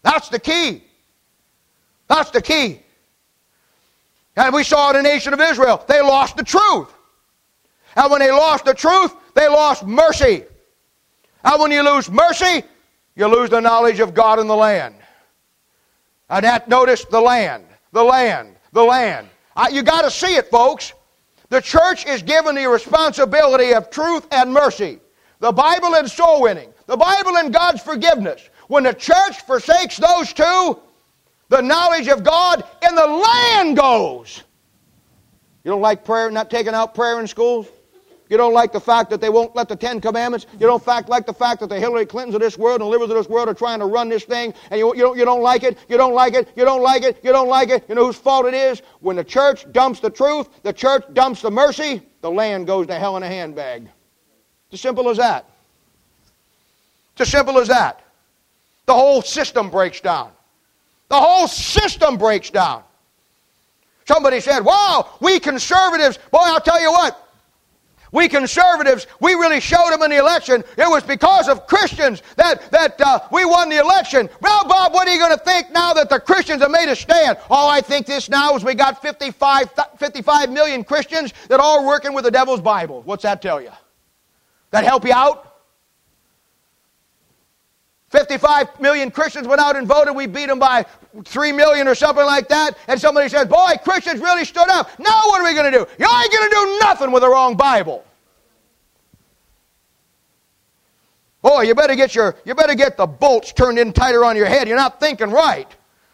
That's the key. That's the key. And we saw in the nation of Israel, they lost the truth. And when they lost the truth, they lost mercy. And when you lose mercy, you lose the knowledge of God in the land. And that, notice the land, the land, the land. I, you got to see it, folks. The church is given the responsibility of truth and mercy. The Bible and soul winning. The Bible and God's forgiveness. When the church forsakes those two, the knowledge of God and the land goes. You don't like prayer, not taking out prayer in schools? You don't like the fact that they won't let the Ten Commandments. You don't fact, like the fact that the Hillary Clintons of this world and the liberals of this world are trying to run this thing, and you, you, don't, you don't like it. You don't like it. You don't like it. You don't like it. You know whose fault it is? When the church dumps the truth, the church dumps the mercy, the land goes to hell in a handbag. It's as simple as that. It's as simple as that. The whole system breaks down. The whole system breaks down. Somebody said, Wow, we conservatives, boy, I'll tell you what, we conservatives, we really showed them in the election. It was because of Christians that, that uh, we won the election. Well, Bob, what are you going to think now that the Christians have made a stand? All I think this now is we got 55, 55 million Christians that are working with the devil's Bible. What's that tell you? That help you out? 55 million Christians went out and voted. We beat them by 3 million or something like that. And somebody says, Boy, Christians really stood up. Now what are we going to do? You ain't going to do nothing with the wrong Bible. Boy, you better get your you better get the bolts turned in tighter on your head. You're not thinking right.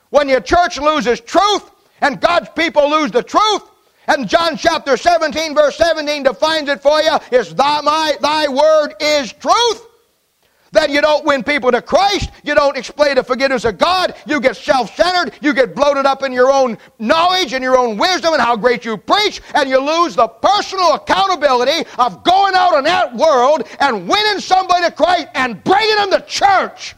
When your church loses truth and God's people lose the truth, and John chapter 17, verse 17 defines it for you, is thy, my, thy word is truth then you don't win people to Christ. You don't explain the forgiveness of God. You get self centered. You get bloated up in your own knowledge and your own wisdom and how great you preach. And you lose the personal accountability of going out in that world and winning somebody to Christ and bringing them to church.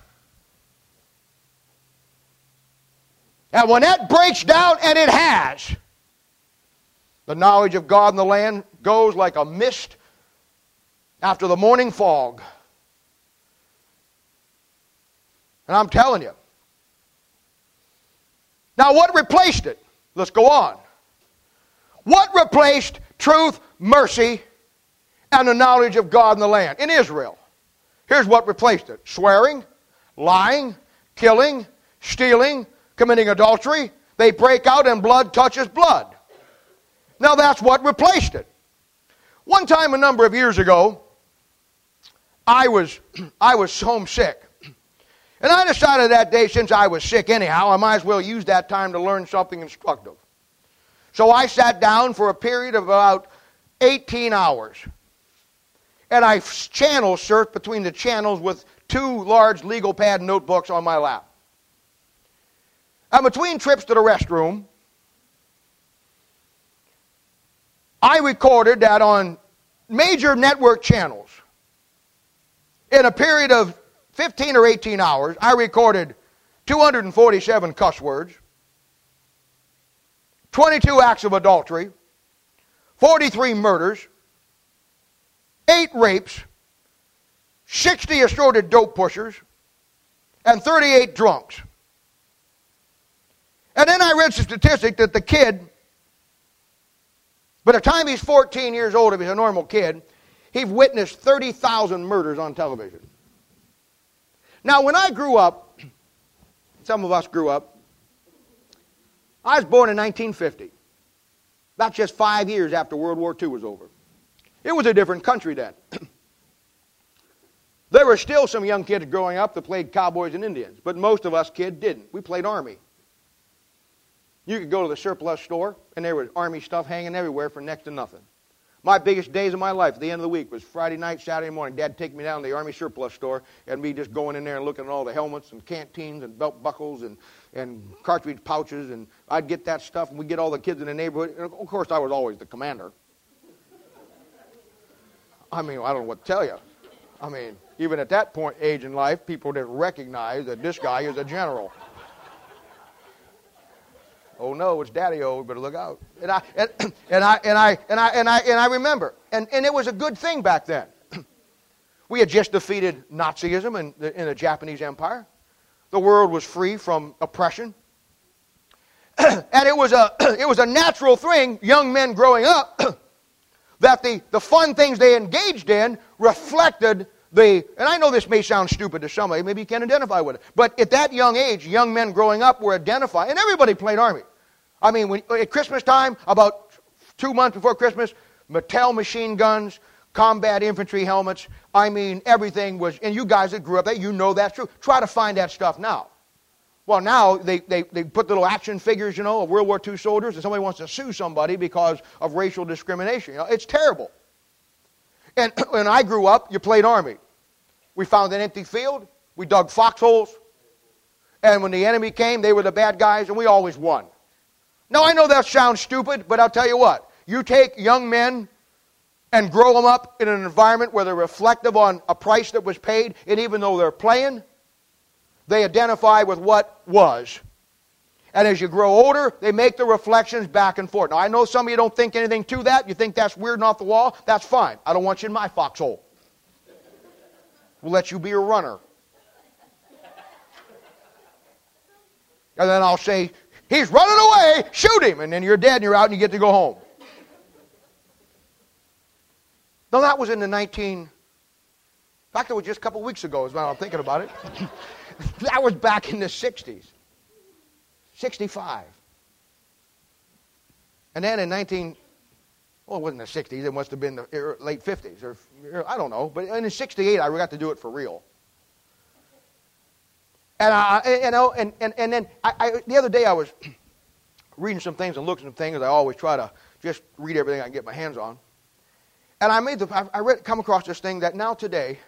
And when that breaks down, and it has, the knowledge of God in the land goes like a mist after the morning fog. And I'm telling you. Now, what replaced it? Let's go on. What replaced truth, mercy, and the knowledge of God in the land in Israel? Here's what replaced it swearing, lying, killing, stealing, committing adultery. They break out and blood touches blood. Now that's what replaced it. One time a number of years ago, I was, I was homesick. And I decided that day, since I was sick anyhow, I might as well use that time to learn something instructive. So I sat down for a period of about 18 hours. And I channel surfed between the channels with two large legal pad notebooks on my lap. And between trips to the restroom, I recorded that on major network channels, in a period of 15 or 18 hours, I recorded 247 cuss words, 22 acts of adultery, 43 murders, 8 rapes, 60 assorted dope pushers, and 38 drunks. And then I read the statistic that the kid, by the time he's 14 years old, if he's a normal kid, he's witnessed 30,000 murders on television. Now, when I grew up, some of us grew up, I was born in 1950, about just five years after World War II was over. It was a different country then. there were still some young kids growing up that played cowboys and Indians, but most of us kids didn't. We played Army. You could go to the surplus store, and there was army stuff hanging everywhere for next to nothing. My biggest days of my life at the end of the week was Friday night, Saturday morning. Dad take me down to the Army surplus store and me just going in there and looking at all the helmets and canteens and belt buckles and, and cartridge pouches. And I'd get that stuff, and we'd get all the kids in the neighborhood. And of course, I was always the commander. I mean, I don't know what to tell you. I mean, even at that point, age in life, people didn't recognize that this guy is a general. Oh no, it's Daddy O. Better look out. And I and, and I and I and I and I and I remember, and, and it was a good thing back then. we had just defeated Nazism in the, in the Japanese Empire. The world was free from oppression. and it was a it was a natural thing, young men growing up, that the, the fun things they engaged in reflected the, and I know this may sound stupid to somebody, maybe you can't identify with it, but at that young age, young men growing up were identified, and everybody played Army. I mean, when, at Christmas time, about two months before Christmas, Mattel machine guns, combat infantry helmets, I mean, everything was, and you guys that grew up there, you know that's true. Try to find that stuff now. Well, now they, they, they put little action figures, you know, of World War II soldiers, and somebody wants to sue somebody because of racial discrimination. You know, it's terrible. And when I grew up, you played Army. We found an empty field. We dug foxholes. And when the enemy came, they were the bad guys, and we always won. Now, I know that sounds stupid, but I'll tell you what. You take young men and grow them up in an environment where they're reflective on a price that was paid, and even though they're playing, they identify with what was. And as you grow older, they make the reflections back and forth. Now, I know some of you don't think anything to that. You think that's weird and off the wall. That's fine. I don't want you in my foxhole. We'll let you be a runner. And then I'll say, He's running away, shoot him. And then you're dead and you're out and you get to go home. No, that was in the 19. In fact, it was just a couple weeks ago, is when I'm thinking about it. that was back in the 60s. 65. And then in 19, well, it wasn't the 60s, it must have been the er, late 50s, or I don't know. But in 68, I got to do it for real. And I, you know, and, and, and then I, I, the other day I was reading some things and looking at some things. I always try to just read everything I can get my hands on. And I made the, I read, come across this thing that now today,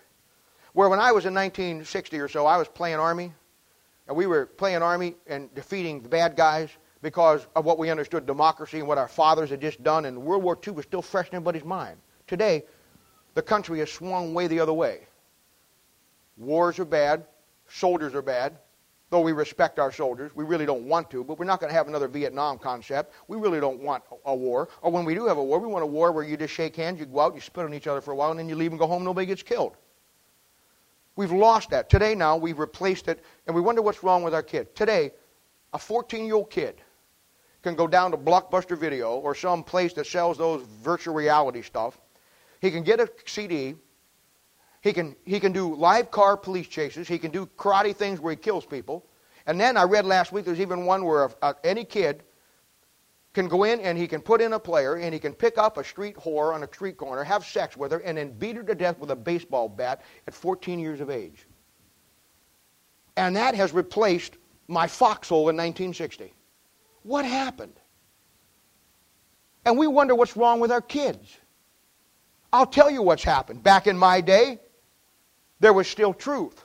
where when I was in 1960 or so, I was playing Army, and we were playing Army and defeating the bad guys because of what we understood democracy and what our fathers had just done, and World War II was still fresh in everybody's mind. Today, the country has swung way the other way. Wars are bad, soldiers are bad, though we respect our soldiers. We really don't want to, but we're not going to have another Vietnam concept. We really don't want a war. Or when we do have a war, we want a war where you just shake hands, you go out, you spit on each other for a while, and then you leave and go home, nobody gets killed. We've lost that. Today now, we've replaced it, and we wonder what's wrong with our kids. Today, a 14-year-old kid can go down to Blockbuster Video or some place that sells those virtual reality stuff. He can get a CD, he can, he can do live car police chases. He can do karate things where he kills people. And then I read last week there's even one where uh, any kid can go in and he can put in a player and he can pick up a street whore on a street corner, have sex with her, and then beat her to death with a baseball bat at 14 years of age. And that has replaced my foxhole in 1960. What happened? And we wonder what's wrong with our kids. I'll tell you what's happened. Back in my day, there was still truth.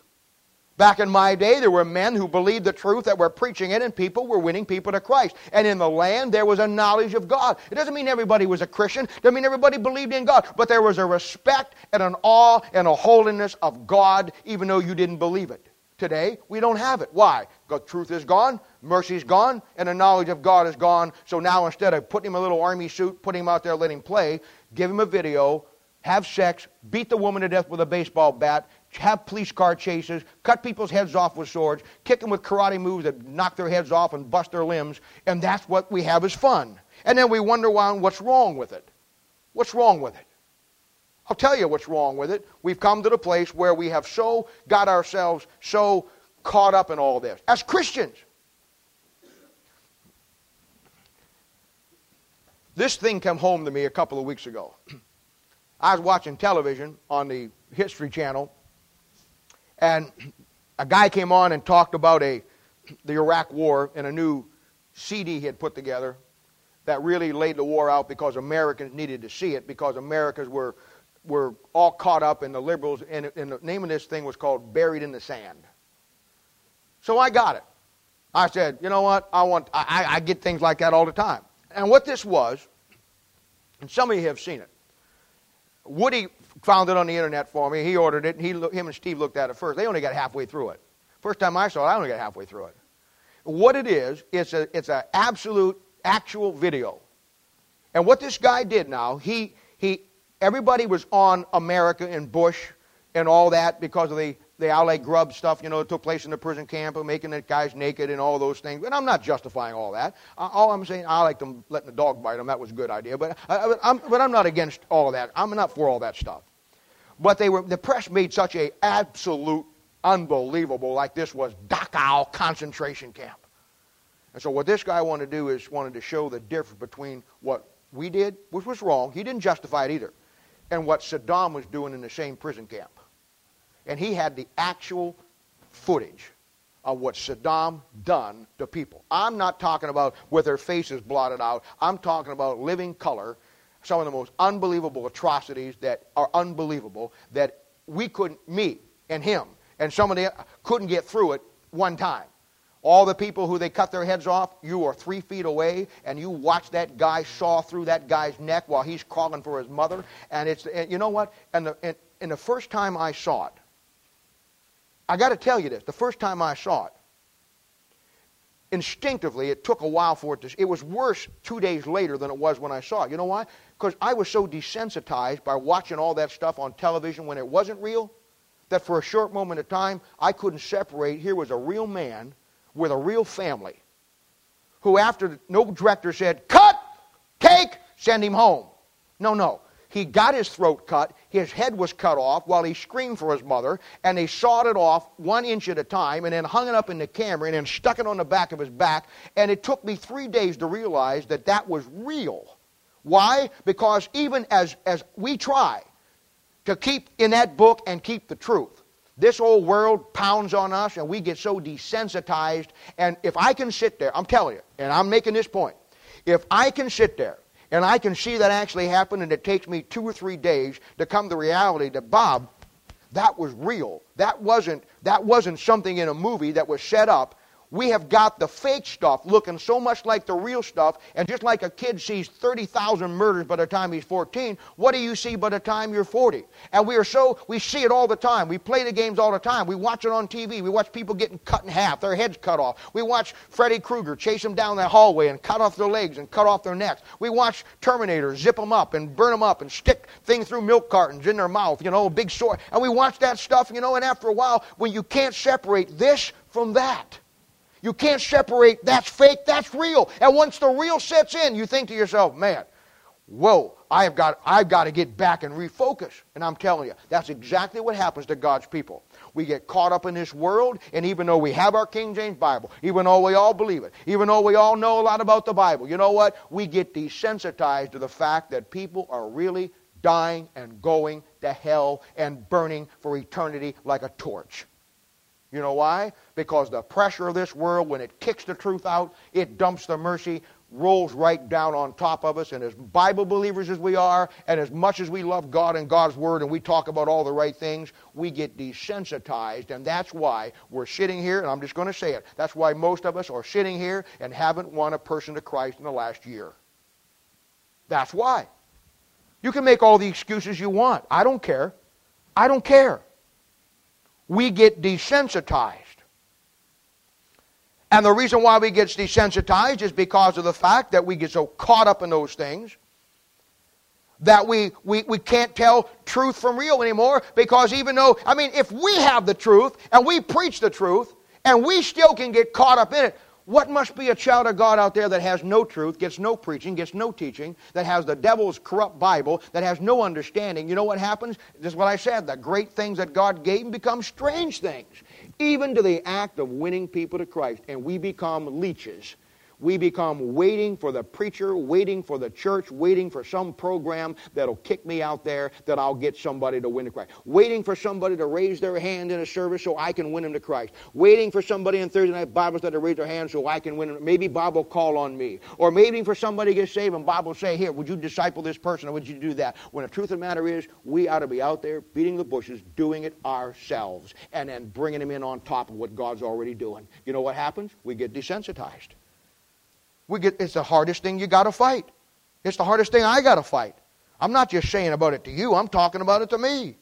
Back in my day, there were men who believed the truth that were preaching it, and people were winning people to Christ. And in the land, there was a knowledge of God. It doesn't mean everybody was a Christian, it doesn't mean everybody believed in God, but there was a respect and an awe and a holiness of God, even though you didn't believe it. Today, we don't have it. Why? Because truth is gone, mercy's gone, and the knowledge of God is gone. So now instead of putting him in a little army suit, putting him out there, letting him play, give him a video, have sex, beat the woman to death with a baseball bat, have police car chases, cut people's heads off with swords, kick them with karate moves that knock their heads off and bust their limbs, and that's what we have as fun. And then we wonder why, what's wrong with it. What's wrong with it? I'll tell you what's wrong with it. We've come to the place where we have so got ourselves so caught up in all this. As Christians, this thing came home to me a couple of weeks ago. I was watching television on the History Channel, and a guy came on and talked about a, the Iraq War and a new CD he had put together that really laid the war out because Americans needed to see it because Americans were, were all caught up in the liberals, and, and the name of this thing was called Buried in the Sand. So I got it. I said, you know what? I want. I, I get things like that all the time. And what this was, and some of you have seen it. Woody found it on the internet for me. He ordered it. And he, him and Steve looked at it first. They only got halfway through it. First time I saw it, I only got halfway through it. What it is, it's a it's an absolute actual video. And what this guy did now, he he everybody was on America and Bush and all that because of the the Abu Ghraib stuff, you know, that took place in the prison camp and making the guys naked and all those things. And I'm not justifying all that. All I'm saying, I like them letting the dog bite them. That was a good idea. But, I, I'm, but I'm not against all of that. I'm not for all that stuff. But they were, the press made such a absolute unbelievable, like this was Dachau concentration camp. And so what this guy wanted to do is wanted to show the difference between what we did, which was wrong. He didn't justify it either, and what Saddam was doing in the same prison camp and he had the actual footage of what Saddam done to people. I'm not talking about with their faces blotted out. I'm talking about living color, some of the most unbelievable atrocities that are unbelievable that we couldn't, meet and him, and somebody couldn't get through it one time. All the people who they cut their heads off, you are three feet away, and you watch that guy saw through that guy's neck while he's crawling for his mother. And it's, and you know what? And the, and, and the first time I saw it, I got to tell you this. The first time I saw it, instinctively, it took a while for it to. It was worse two days later than it was when I saw it. You know why? Because I was so desensitized by watching all that stuff on television when it wasn't real that for a short moment of time, I couldn't separate. Here was a real man with a real family who, after the no director said, cut, take, send him home. No, no. He got his throat cut. His head was cut off while he screamed for his mother, and they sawed it off one inch at a time and then hung it up in the camera and then stuck it on the back of his back. And it took me three days to realize that that was real. Why? Because even as, as we try to keep in that book and keep the truth, this old world pounds on us and we get so desensitized. And if I can sit there, I'm telling you, and I'm making this point, if I can sit there and I can see that actually happen, and it takes me two or three days to come to reality that, Bob, that was real. That wasn't, that wasn't something in a movie that was set up. We have got the fake stuff looking so much like the real stuff, and just like a kid sees 30,000 murders by the time he's 14, what do you see by the time you're 40? And we are so, we see it all the time. We play the games all the time. We watch it on TV. We watch people getting cut in half, their heads cut off. We watch Freddy Krueger chase them down that hallway and cut off their legs and cut off their necks. We watch Terminator zip them up and burn them up and stick things through milk cartons in their mouth, you know, big sword. And we watch that stuff, you know, and after a while, when you can't separate this from that, you can't separate that's fake, that's real. And once the real sets in, you think to yourself, man, whoa, I've got, I've got to get back and refocus. And I'm telling you, that's exactly what happens to God's people. We get caught up in this world, and even though we have our King James Bible, even though we all believe it, even though we all know a lot about the Bible, you know what? We get desensitized to the fact that people are really dying and going to hell and burning for eternity like a torch. You know why? Because the pressure of this world, when it kicks the truth out, it dumps the mercy, rolls right down on top of us. And as Bible believers as we are, and as much as we love God and God's Word, and we talk about all the right things, we get desensitized. And that's why we're sitting here, and I'm just going to say it. That's why most of us are sitting here and haven't won a person to Christ in the last year. That's why. You can make all the excuses you want. I don't care. I don't care we get desensitized. And the reason why we get desensitized is because of the fact that we get so caught up in those things that we, we, we can't tell truth from real anymore because even though, I mean, if we have the truth and we preach the truth and we still can get caught up in it, what must be a child of God out there that has no truth, gets no preaching, gets no teaching, that has the devil's corrupt Bible, that has no understanding? You know what happens? This is what I said. The great things that God gave become strange things, even to the act of winning people to Christ. And we become leeches we become waiting for the preacher, waiting for the church, waiting for some program that'll kick me out there that I'll get somebody to win to Christ. Waiting for somebody to raise their hand in a service so I can win them to Christ. Waiting for somebody in Thursday night Bible study to raise their hand so I can win them. Maybe Bob will call on me. Or maybe for somebody to get saved and Bob will say, here, would you disciple this person or would you do that? When the truth of the matter is, we ought to be out there beating the bushes, doing it ourselves, and then bringing them in on top of what God's already doing. You know what happens? We get desensitized. We get, it's the hardest thing you got to fight. It's the hardest thing I got to fight. I'm not just saying about it to you, I'm talking about it to me.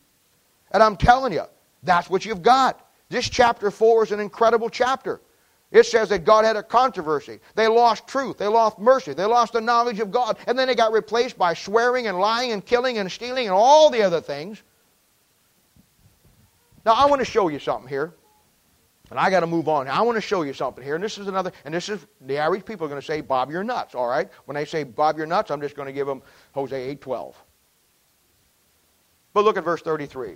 And I'm telling you, that's what you've got. This chapter 4 is an incredible chapter. It says that God had a controversy. They lost truth. They lost mercy. They lost the knowledge of God. And then they got replaced by swearing and lying and killing and stealing and all the other things. Now, I want to show you something here. And I got to move on. I want to show you something here. And this is another, and this is, the average people are going to say, Bob, you're nuts, all right? When they say, Bob, you're nuts, I'm just going to give them Hosea 8.12. But look at verse 33.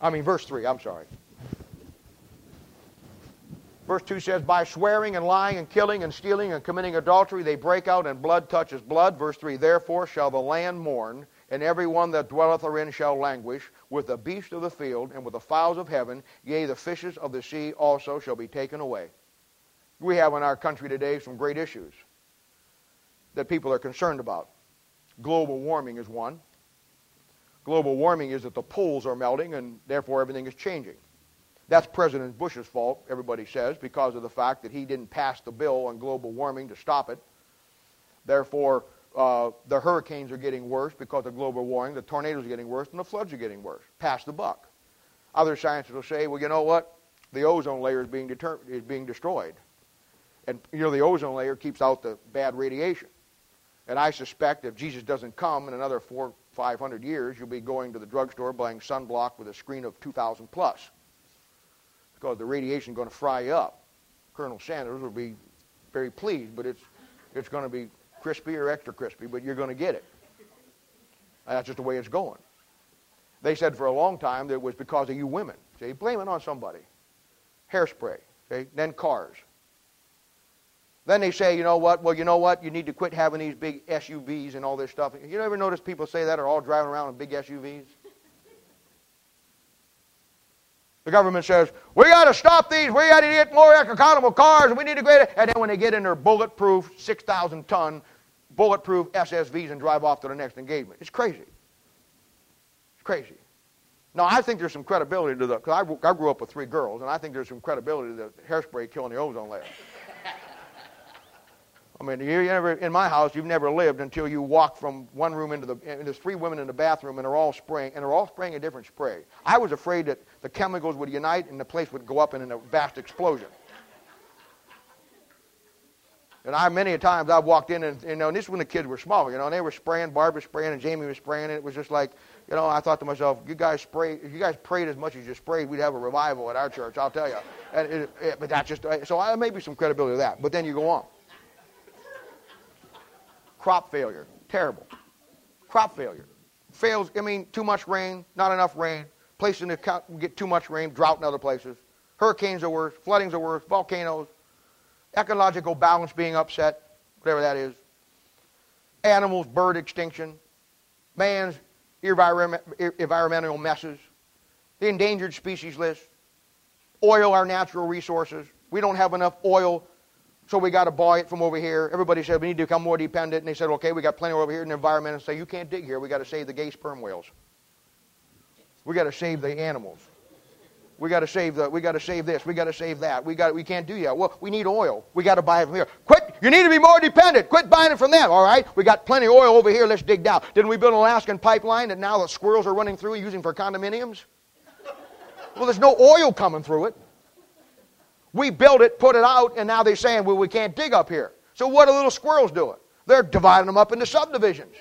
I mean, verse 3, I'm sorry. Verse 2 says, By swearing and lying and killing and stealing and committing adultery, they break out and blood touches blood. Verse 3, Therefore shall the land mourn, and every one that dwelleth therein shall languish with the beasts of the field and with the fowls of heaven, yea, the fishes of the sea also shall be taken away. We have in our country today some great issues that people are concerned about. Global warming is one. Global warming is that the poles are melting and therefore everything is changing. That's President Bush's fault, everybody says, because of the fact that he didn't pass the bill on global warming to stop it. Therefore, uh, the hurricanes are getting worse because of global warming, the tornadoes are getting worse, and the floods are getting worse. Pass the buck. Other scientists will say, well, you know what? The ozone layer is being, deter- is being destroyed. And, you know, the ozone layer keeps out the bad radiation. And I suspect if Jesus doesn't come in another four, 500 years, you'll be going to the drugstore buying sunblock with a screen of 2,000 plus. Because the radiation is going to fry up. Colonel Sanders will be very pleased, but it's, it's going to be crispy or extra crispy, but you're going to get it. That's just the way it's going. They said for a long time that it was because of you women. See, blame it on somebody. Hairspray. See, then cars. Then they say, you know what? Well, you know what? You need to quit having these big SUVs and all this stuff. You ever notice people say that are all driving around in big SUVs? The government says, we got to stop these. We got to get more economical cars. We need to get it. And then when they get in their bulletproof 6,000 ton bulletproof SSVs and drive off to the next engagement. It's crazy. It's crazy. Now, I think there's some credibility to the, because I, I grew up with three girls, and I think there's some credibility to the hairspray killing the ozone layer. I mean, you never, in my house, you've never lived until you walk from one room into the, and there's three women in the bathroom, and they're all spraying, and they're all spraying a different spray. I was afraid that the chemicals would unite and the place would go up in a vast explosion. And I many times I've walked in and you know, and this is when the kids were small, you know, and they were spraying, Barbara spraying, and Jamie was spraying, and it was just like, you know, I thought to myself, you guys spray, if you guys prayed as much as you sprayed, we'd have a revival at our church. I'll tell you. And it, it, but that's just so I may be some credibility to that. But then you go on. Crop failure, terrible. Crop failure, fails. I mean, too much rain, not enough rain. Places in the get too much rain, drought in other places. Hurricanes are worse, floodings are worse, volcanoes, ecological balance being upset, whatever that is, animals, bird extinction, man's environmental messes, the endangered species list, oil, our natural resources. We don't have enough oil, so we got to buy it from over here. Everybody said we need to become more dependent, and they said, okay, we got plenty over here in the environment, and say you can't dig here. We got to save the gay sperm whales. We got to save the animals. We got to save the. We got to save this. We got to save that. We got. We can't do that. Well, we need oil. We got to buy it from here. Quit. You need to be more dependent. Quit buying it from them. All right. We got plenty of oil over here. Let's dig down. Didn't we build an Alaskan pipeline that now the squirrels are running through using for condominiums? Well, there's no oil coming through it. We built it, put it out, and now they're saying, well, we can't dig up here. So what are little squirrels doing? They're dividing them up into subdivisions.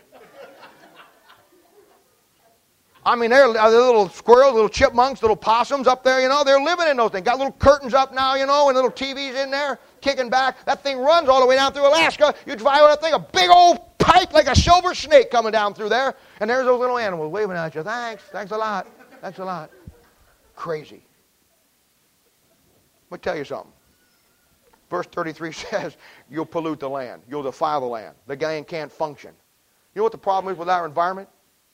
I mean, they're, they're little squirrels, little chipmunks, little possums up there, you know, they're living in those things. Got little curtains up now, you know, and little TVs in there, kicking back. That thing runs all the way down through Alaska. You drive that thing, a big old pipe like a silver snake coming down through there, and there's those little animals waving at you. Thanks, thanks a lot, thanks a lot. Crazy. Let me tell you something. Verse 33 says, You'll pollute the land, you'll defile the land. The land can't function. You know what the problem is with our environment?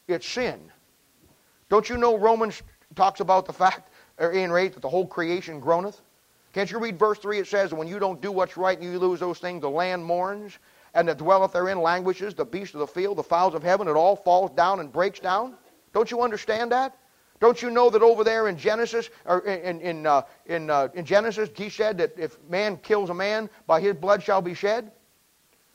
It's sin. Don't you know Romans talks about the fact, or in rate, that the whole creation groaneth? Can't you read verse 3? It says, When you don't do what's right and you lose those things, the land mourns, and that dwelleth therein languishes, the beasts of the field, the fowls of heaven, it all falls down and breaks down. Don't you understand that? Don't you know that over there in Genesis, or in, in, uh, in, uh, in Genesis, he said that if man kills a man, by his blood shall be shed?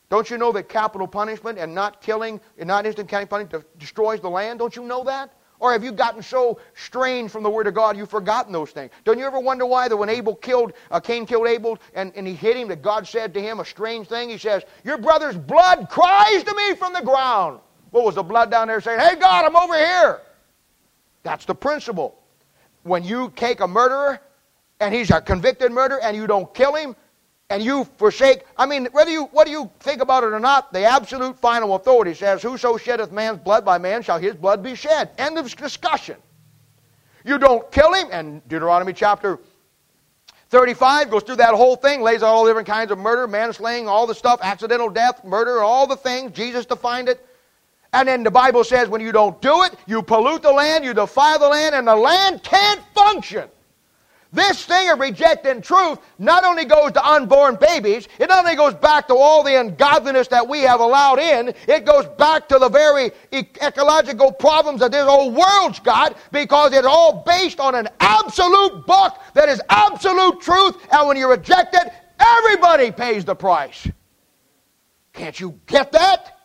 Don't you know that capital punishment and not killing, and not instant county punishment destroys the land? Don't you know that? Or have you gotten so strange from the Word of God you've forgotten those things? Don't you ever wonder why that when Abel killed, uh, Cain killed Abel and, and he hit him, that God said to him a strange thing? He says, Your brother's blood cries to me from the ground. What was the blood down there saying? Hey, God, I'm over here. That's the principle. When you take a murderer and he's a convicted murderer and you don't kill him, and you forsake, I mean, whether you, what do you think about it or not, the absolute final authority says, Whoso sheddeth man's blood by man shall his blood be shed. End of discussion. You don't kill him, and Deuteronomy chapter 35 goes through that whole thing, lays out all different kinds of murder, manslaying, all the stuff, accidental death, murder, all the things. Jesus defined it. And then the Bible says when you don't do it, you pollute the land, you defile the land, and the land can't function. This thing of rejecting truth not only goes to unborn babies, it not only goes back to all the ungodliness that we have allowed in, it goes back to the very ecological problems that this whole world's got because it's all based on an absolute book that is absolute truth, and when you reject it, everybody pays the price. Can't you get that?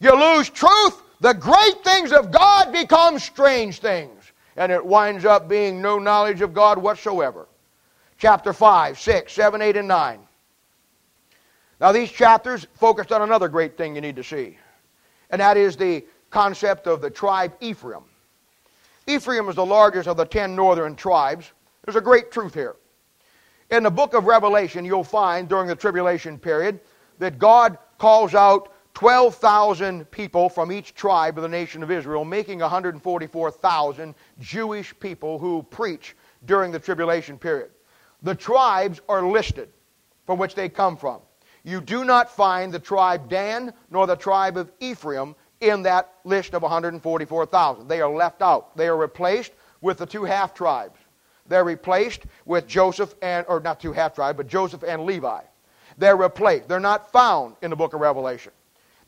You lose truth, the great things of God become strange things and it winds up being no knowledge of God whatsoever. Chapter 5, 6, 7, 8, and 9. Now, these chapters focused on another great thing you need to see, and that is the concept of the tribe Ephraim. Ephraim is the largest of the ten northern tribes. There's a great truth here. In the book of Revelation, you'll find during the tribulation period that God calls out 12,000 people from each tribe of the nation of Israel, making 144,000 Jewish people who preach during the tribulation period. The tribes are listed from which they come from. You do not find the tribe Dan nor the tribe of Ephraim in that list of 144,000. They are left out. They are replaced with the two half tribes. They're replaced with Joseph and, or not two half tribes, but Joseph and Levi. They're replaced. They're not found in the book of Revelation.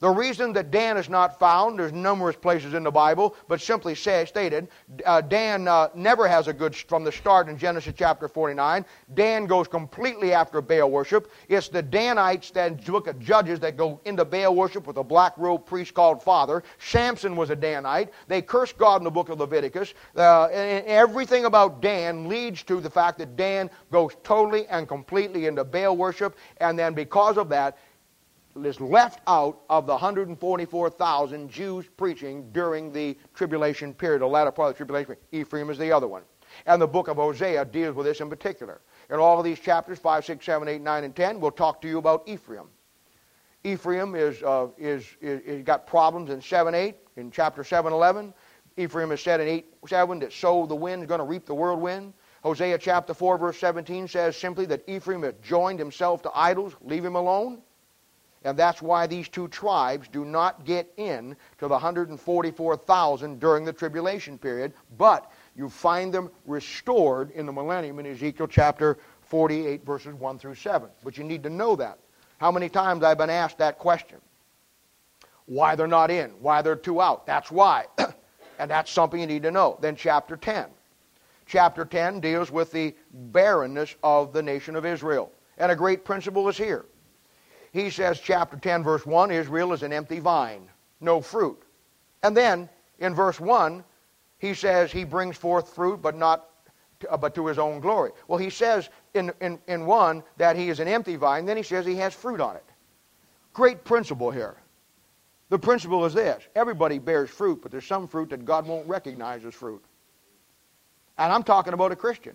The reason that Dan is not found, there's numerous places in the Bible, but simply say, stated, uh, Dan uh, never has a good, from the start in Genesis chapter 49, Dan goes completely after Baal worship. It's the Danites that look at judges that go into Baal worship with a black robe priest called Father. Samson was a Danite. They curse God in the book of Leviticus. Uh, and everything about Dan leads to the fact that Dan goes totally and completely into Baal worship, and then because of that, is left out of the 144,000 Jews preaching during the tribulation period, the latter part of the tribulation. Ephraim is the other one. And the book of Hosea deals with this in particular. In all of these chapters, 5, 6, 7, 8, 9, and 10, we'll talk to you about Ephraim. Ephraim is, uh, is, is, is, got problems in 7, 8, in chapter 7, 11. Ephraim is said in 8, 7 that sow the wind is going to reap the whirlwind. Hosea chapter 4, verse 17 says simply that Ephraim has joined himself to idols, leave him alone. And that's why these two tribes do not get in to the 144,000 during the tribulation period, but you find them restored in the millennium in Ezekiel chapter 48, verses 1 through 7. But you need to know that. How many times I've been asked that question? Why they're not in, why they're two out. That's why. and that's something you need to know. Then chapter 10. Chapter 10 deals with the barrenness of the nation of Israel. And a great principle is here he says, chapter 10, verse 1, Israel is an empty vine, no fruit. And then in verse 1, he says he brings forth fruit, but not to, uh, but to his own glory. Well, he says in, in, in 1 that he is an empty vine, then he says he has fruit on it. Great principle here. The principle is this everybody bears fruit, but there's some fruit that God won't recognize as fruit. And I'm talking about a Christian.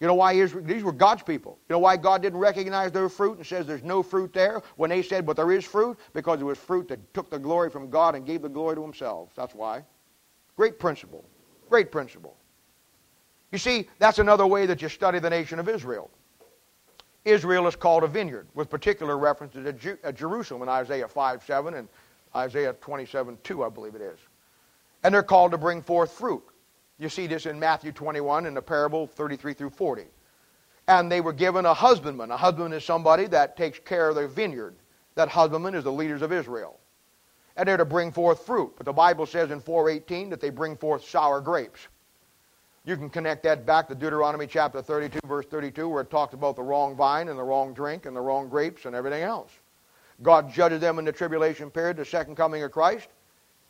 You know why these were God's people. You know why God didn't recognize their fruit and says there's no fruit there when they said, but there is fruit? Because it was fruit that took the glory from God and gave the glory to themselves. That's why. Great principle. Great principle. You see, that's another way that you study the nation of Israel. Israel is called a vineyard, with particular reference to uh, Jerusalem in Isaiah 5 7 and Isaiah 27 2, I believe it is. And they're called to bring forth fruit. You see this in Matthew 21 in the parable 33 through 40. And they were given a husbandman. A husbandman is somebody that takes care of their vineyard. That husbandman is the leaders of Israel. And they're to bring forth fruit. But the Bible says in 418 that they bring forth sour grapes. You can connect that back to Deuteronomy chapter 32, verse 32, where it talks about the wrong vine and the wrong drink and the wrong grapes and everything else. God judges them in the tribulation period, the second coming of Christ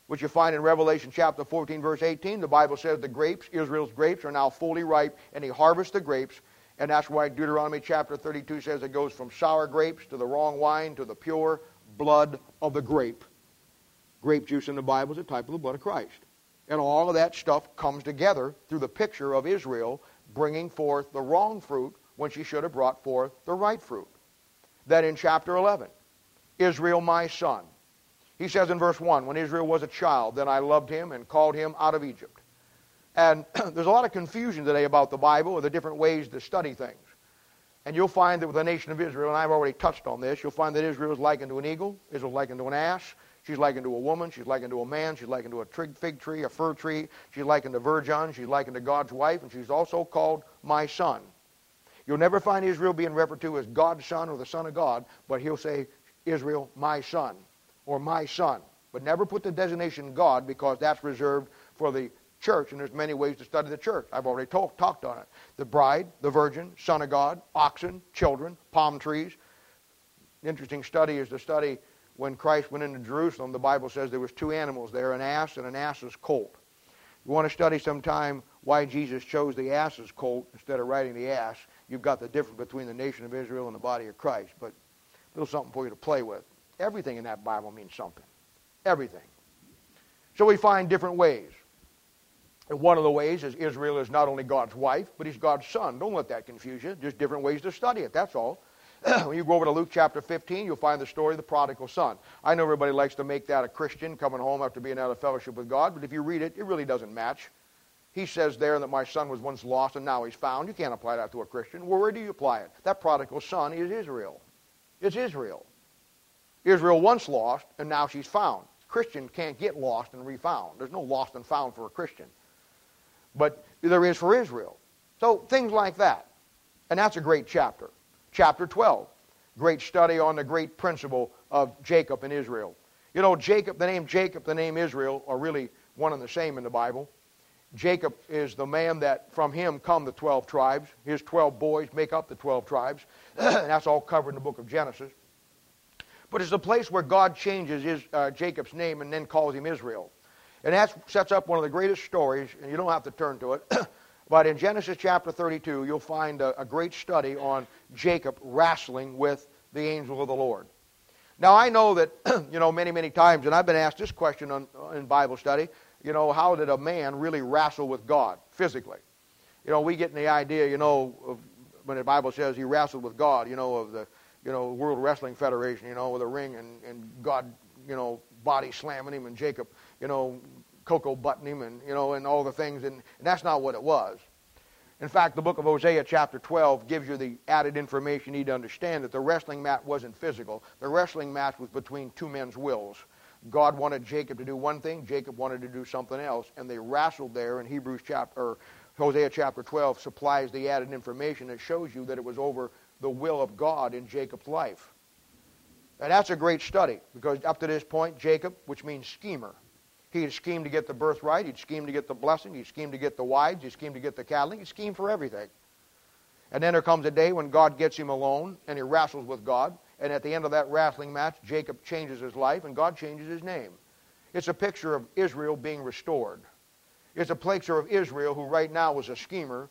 which you find in Revelation chapter 14, verse 18. The Bible says the grapes, Israel's grapes, are now fully ripe, and he harvests the grapes. And that's why Deuteronomy chapter 32 says it goes from sour grapes to the wrong wine to the pure blood of the grape. Grape juice in the Bible is a type of the blood of Christ. And all of that stuff comes together through the picture of Israel bringing forth the wrong fruit when she should have brought forth the right fruit. Then in chapter 11, Israel, my son, he says in verse 1 When Israel was a child, then I loved him and called him out of Egypt. And there's a lot of confusion today about the Bible or the different ways to study things. And you'll find that with the nation of Israel, and I've already touched on this, you'll find that Israel is likened to an eagle, Israel is likened to an ass, she's likened to a woman, she's likened to a man, she's likened to a fig tree, a fir tree, she's likened to virgin, she's likened to God's wife, and she's also called my son. You'll never find Israel being referred to as God's son or the son of God, but he'll say, Israel, my son or my son. But never put the designation God because that's reserved for the church, and there's many ways to study the church. I've already talk, talked on it. The bride, the virgin, son of God, oxen, children, palm trees. Interesting study is the study when Christ went into Jerusalem. The Bible says there was two animals there, an ass and an ass's colt. You want to study sometime why Jesus chose the ass's colt instead of riding the ass. You've got the difference between the nation of Israel and the body of Christ. But a little something for you to play with. Everything in that Bible means something. Everything. So we find different ways. And one of the ways is Israel is not only God's wife, but he's God's son. Don't let that confuse you. Just different ways to study it, that's all. when you go over to Luke chapter 15, you'll find the story of the prodigal son. I know everybody likes to make that a Christian coming home after being out of fellowship with God, but if you read it, it really doesn't match. He says there that my son was once lost and now he's found. You can't apply that to a Christian. Well, where do you apply it? That prodigal son is Israel. It's Israel. Israel once lost, and now she's found. Christian can't get lost and refound. There's no lost and found for a Christian. But there is for Israel. So things like that. And that's a great chapter. Chapter 12. Great study on the great principle of Jacob and Israel. You know, Jacob, the name Jacob, the name Israel are really one and the same in the Bible. Jacob is the man that from him come the 12 tribes. His 12 boys make up the 12 tribes. and that's all covered in the book of Genesis. But it's the place where God changes his, uh, Jacob's name and then calls him Israel. And that sets up one of the greatest stories, and you don't have to turn to it. but in Genesis chapter 32, you'll find a, a great study on Jacob wrestling with the angel of the Lord. Now, I know that, you know, many, many times, and I've been asked this question on, in Bible study, you know, how did a man really wrestle with God physically? You know, we get in the idea, you know, of when the Bible says he wrestled with God, you know, of the, you know, World Wrestling Federation, you know, with a ring and, and God, you know, body slamming him and Jacob, you know, cocoa button him and, you know, and all the things. And, and that's not what it was. In fact, the book of Hosea, chapter 12, gives you the added information you need to understand that the wrestling match wasn't physical. The wrestling match was between two men's wills. God wanted Jacob to do one thing, Jacob wanted to do something else, and they wrestled there in Hebrews chapter, or Hosea chapter 12 supplies the added information that shows you that it was over the will of God in Jacob's life. And that's a great study because up to this point, Jacob, which means schemer, he had schemed to get the birthright. He'd schemed to get the blessing. He'd schemed to get the wives. He schemed to get the cattle. He schemed for everything. And then there comes a day when God gets him alone and he wrestles with God. And at the end of that wrestling match, Jacob changes his life and God changes his name. It's a picture of Israel being restored. It's a picture of Israel who right now was a schemer,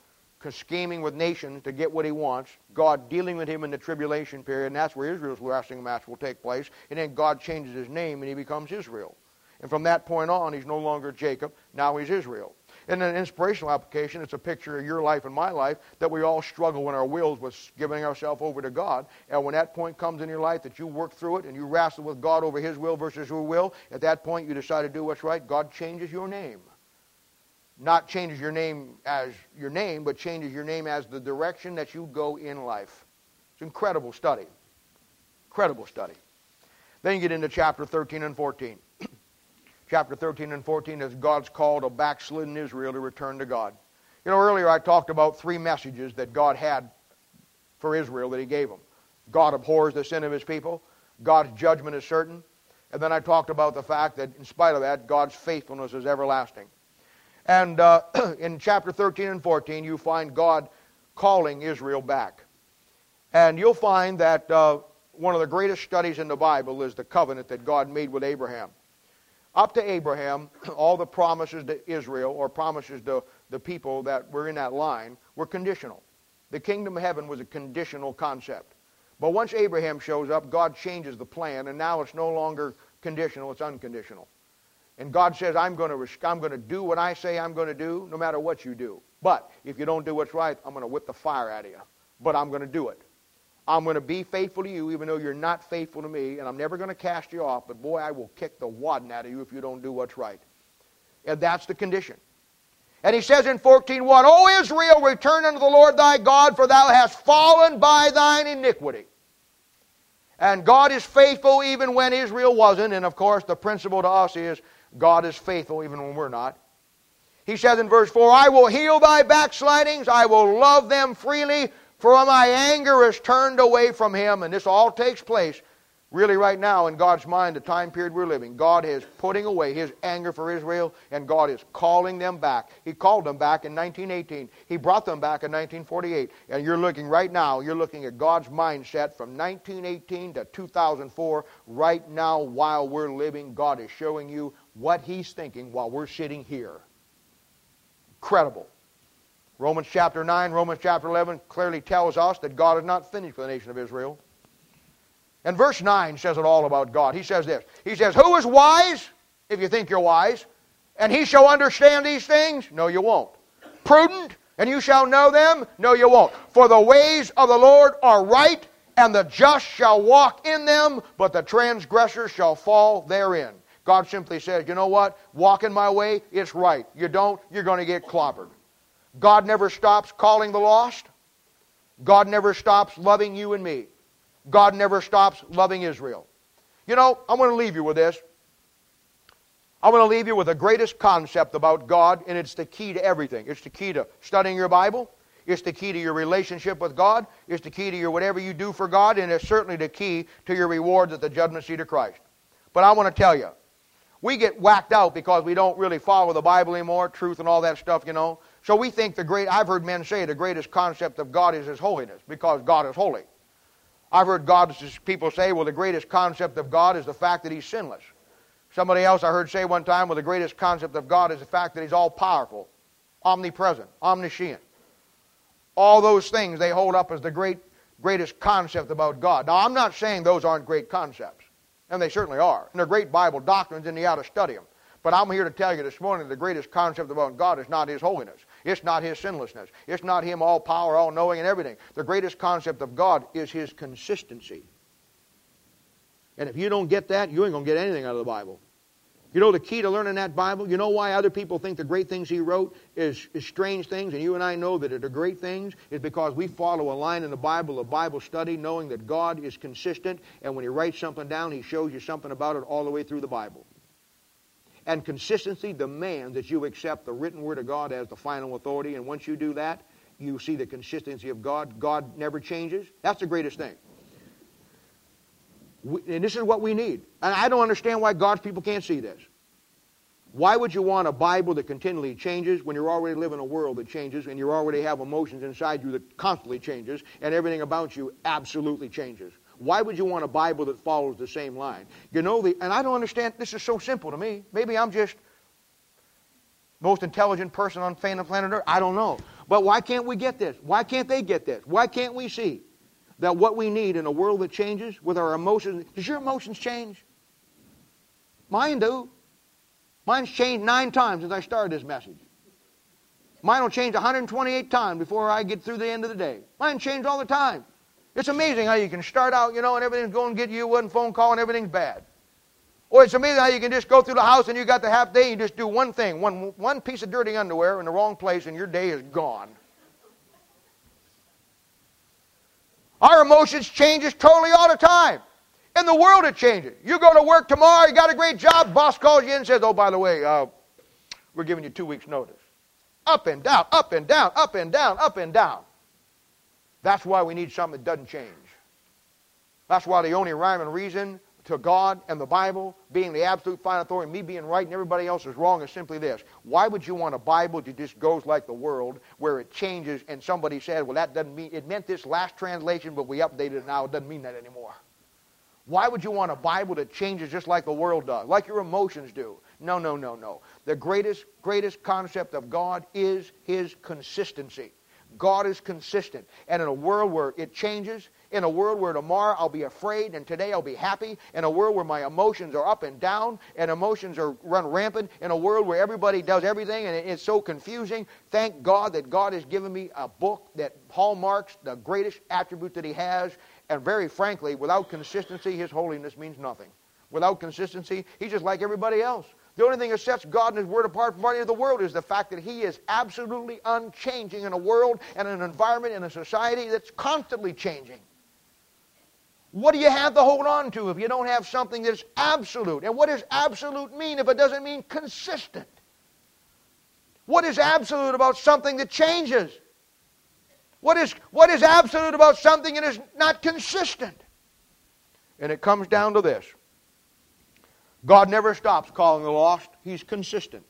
scheming with nations to get what he wants. God dealing with him in the tribulation period, and that's where Israel's wrestling match will take place. And then God changes his name and he becomes Israel. And from that point on, he's no longer Jacob. Now he's Israel. In an inspirational application, it's a picture of your life and my life that we all struggle when our wills with giving ourselves over to God. And when that point comes in your life that you work through it and you wrestle with God over His will versus your will, at that point you decide to do what's right. God changes your name. Not changes your name as your name, but changes your name as the direction that you go in life. It's an incredible study. Incredible study. Then you get into chapter 13 and 14 chapter 13 and 14 is God's call to backslidden Israel to return to God. You know, earlier I talked about three messages that God had for Israel that He gave them. God abhors the sin of His people. God's judgment is certain. And then I talked about the fact that in spite of that, God's faithfulness is everlasting. And uh, in chapter 13 and 14, you find God calling Israel back. And you'll find that uh, one of the greatest studies in the Bible is the covenant that God made with Abraham. Up to Abraham, all the promises to Israel or promises to the people that were in that line were conditional. The kingdom of heaven was a conditional concept. But once Abraham shows up, God changes the plan, and now it's no longer conditional, it's unconditional. And God says, I'm going to, I'm going to do what I say I'm going to do, no matter what you do. But if you don't do what's right, I'm going to whip the fire out of you. But I'm going to do it. I'm going to be faithful to you even though you're not faithful to me, and I'm never going to cast you off, but boy, I will kick the wadding out of you if you don't do what's right. And that's the condition. And he says in 14.1, O Israel, return unto the Lord thy God, for thou hast fallen by thine iniquity. And God is faithful even when Israel wasn't. And of course, the principle to us is God is faithful even when we're not. He says in verse 4, I will heal thy backslidings, I will love them freely, for my anger is turned away from him, and this all takes place really right now in God's mind, the time period we're living. God is putting away his anger for Israel, and God is calling them back. He called them back in 1918. He brought them back in 1948. And you're looking right now, you're looking at God's mindset from 1918 to 2004. Right now, while we're living, God is showing you what he's thinking while we're sitting here. Incredible. Romans chapter 9, Romans chapter 11 clearly tells us that God is not finished with the nation of Israel. And verse 9 says it all about God. He says this He says, Who is wise, if you think you're wise, and he shall understand these things? No, you won't. Prudent, and you shall know them? No, you won't. For the ways of the Lord are right, and the just shall walk in them, but the transgressors shall fall therein. God simply says, You know what? Walk in my way, it's right. You don't, you're going to get clobbered. God never stops calling the lost. God never stops loving you and me. God never stops loving Israel. You know, I want to leave you with this. I want to leave you with the greatest concept about God, and it's the key to everything. It's the key to studying your Bible. It's the key to your relationship with God. It's the key to your whatever you do for God, and it's certainly the key to your rewards at the judgment seat of Christ. But I want to tell you, we get whacked out because we don't really follow the Bible anymore, truth and all that stuff, you know. So we think the great, I've heard men say the greatest concept of God is His holiness because God is holy. I've heard God's people say, well, the greatest concept of God is the fact that He's sinless. Somebody else I heard say one time, well, the greatest concept of God is the fact that He's all powerful, omnipresent, omniscient. All those things they hold up as the great, greatest concept about God. Now, I'm not saying those aren't great concepts, and they certainly are. And they're great Bible doctrines, and you ought to study them. But I'm here to tell you this morning the greatest concept about God is not His holiness. It's not His sinlessness. It's not Him all power, all knowing, and everything. The greatest concept of God is His consistency. And if you don't get that, you ain't going to get anything out of the Bible. You know the key to learning that Bible? You know why other people think the great things he wrote is, is strange things, and you and I know that they're great things? Is because we follow a line in the Bible, a Bible study, knowing that God is consistent, and when he writes something down, he shows you something about it all the way through the Bible. And consistency demands that you accept the written word of God as the final authority, and once you do that, you see the consistency of God. God never changes. That's the greatest thing. And this is what we need. And I don't understand why God's people can't see this. Why would you want a Bible that continually changes when you're already live in a world that changes and you already have emotions inside you that constantly changes and everything about you absolutely changes? Why would you want a Bible that follows the same line? You know the and I don't understand this is so simple to me. Maybe I'm just most intelligent person on planet Earth. I don't know. But why can't we get this? Why can't they get this? Why can't we see? that what we need in a world that changes with our emotions, does your emotions change? Mine do. Mine's changed nine times since I started this message. Mine will change 128 times before I get through the end of the day. Mine change all the time. It's amazing how you can start out, you know, and everything's going to get you one phone call and everything's bad. Or it's amazing how you can just go through the house and you got the half day and you just do one thing, one, one piece of dirty underwear in the wrong place and your day is gone. Our emotions changes totally all the time. In the world, it changes. You go to work tomorrow, you got a great job, boss calls you in and says, oh, by the way, uh, we're giving you two weeks' notice. Up and down, up and down, up and down, up and down. That's why we need something that doesn't change. That's why the only rhyme and reason to God and the Bible being the absolute final authority, me being right and everybody else is wrong is simply this. Why would you want a Bible that just goes like the world, where it changes and somebody said, well, that doesn't mean, it meant this last translation, but we updated it now, it doesn't mean that anymore. Why would you want a Bible that changes just like the world does, like your emotions do? No, no, no, no. The greatest, greatest concept of God is His consistency. God is consistent. And in a world where it changes, in a world where tomorrow I'll be afraid and today I'll be happy, in a world where my emotions are up and down and emotions are run rampant, in a world where everybody does everything and it's so confusing, thank God that God has given me a book that hallmarks the greatest attribute that He has. And very frankly, without consistency, His holiness means nothing. Without consistency, He's just like everybody else. The only thing that sets God and His Word apart from any of the world is the fact that He is absolutely unchanging in a world and an environment and a society that's constantly changing. What do you have to hold on to if you don't have something that's absolute? And what does absolute mean if it doesn't mean consistent? What is absolute about something that changes? What is, what is absolute about something that is not consistent? And it comes down to this God never stops calling the lost, He's consistent.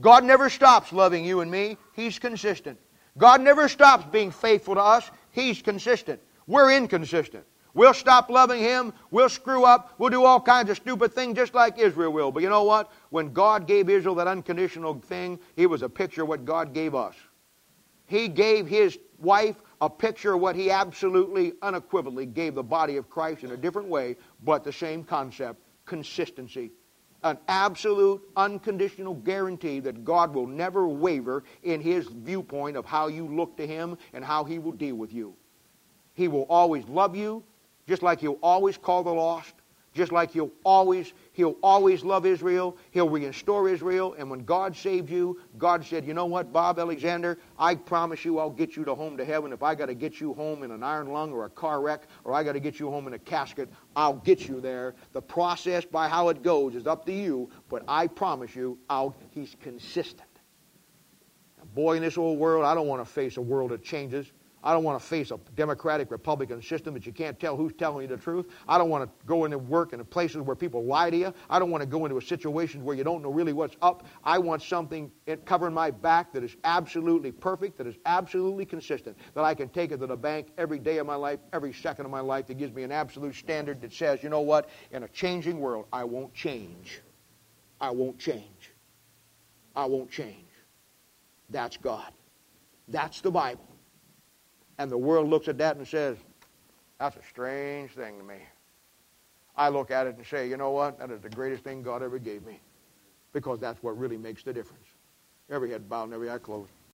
God never stops loving you and me, He's consistent. God never stops being faithful to us, He's consistent. We're inconsistent. We'll stop loving Him. We'll screw up. We'll do all kinds of stupid things just like Israel will. But you know what? When God gave Israel that unconditional thing, it was a picture of what God gave us. He gave His wife a picture of what He absolutely, unequivocally gave the body of Christ in a different way, but the same concept consistency. An absolute, unconditional guarantee that God will never waver in His viewpoint of how you look to Him and how He will deal with you. He will always love you just like he'll always call the lost, just like he'll always he'll always love Israel, he'll restore Israel. And when God saved you, God said, "You know what, Bob Alexander, I promise you I'll get you to home to heaven. If I got to get you home in an iron lung or a car wreck, or I got to get you home in a casket, I'll get you there. The process by how it goes is up to you, but I promise you, I'll he's consistent." boy, in this old world, I don't want to face a world that changes. I don't want to face a Democratic Republican system that you can't tell who's telling you the truth. I don't want to go into work in places where people lie to you. I don't want to go into a situation where you don't know really what's up. I want something covering my back that is absolutely perfect, that is absolutely consistent, that I can take it to the bank every day of my life, every second of my life, that gives me an absolute standard that says, you know what, in a changing world, I won't change. I won't change. I won't change. That's God. That's the Bible. And the world looks at that and says, that's a strange thing to me. I look at it and say, you know what? That is the greatest thing God ever gave me. Because that's what really makes the difference. Every head bowed and every eye closed.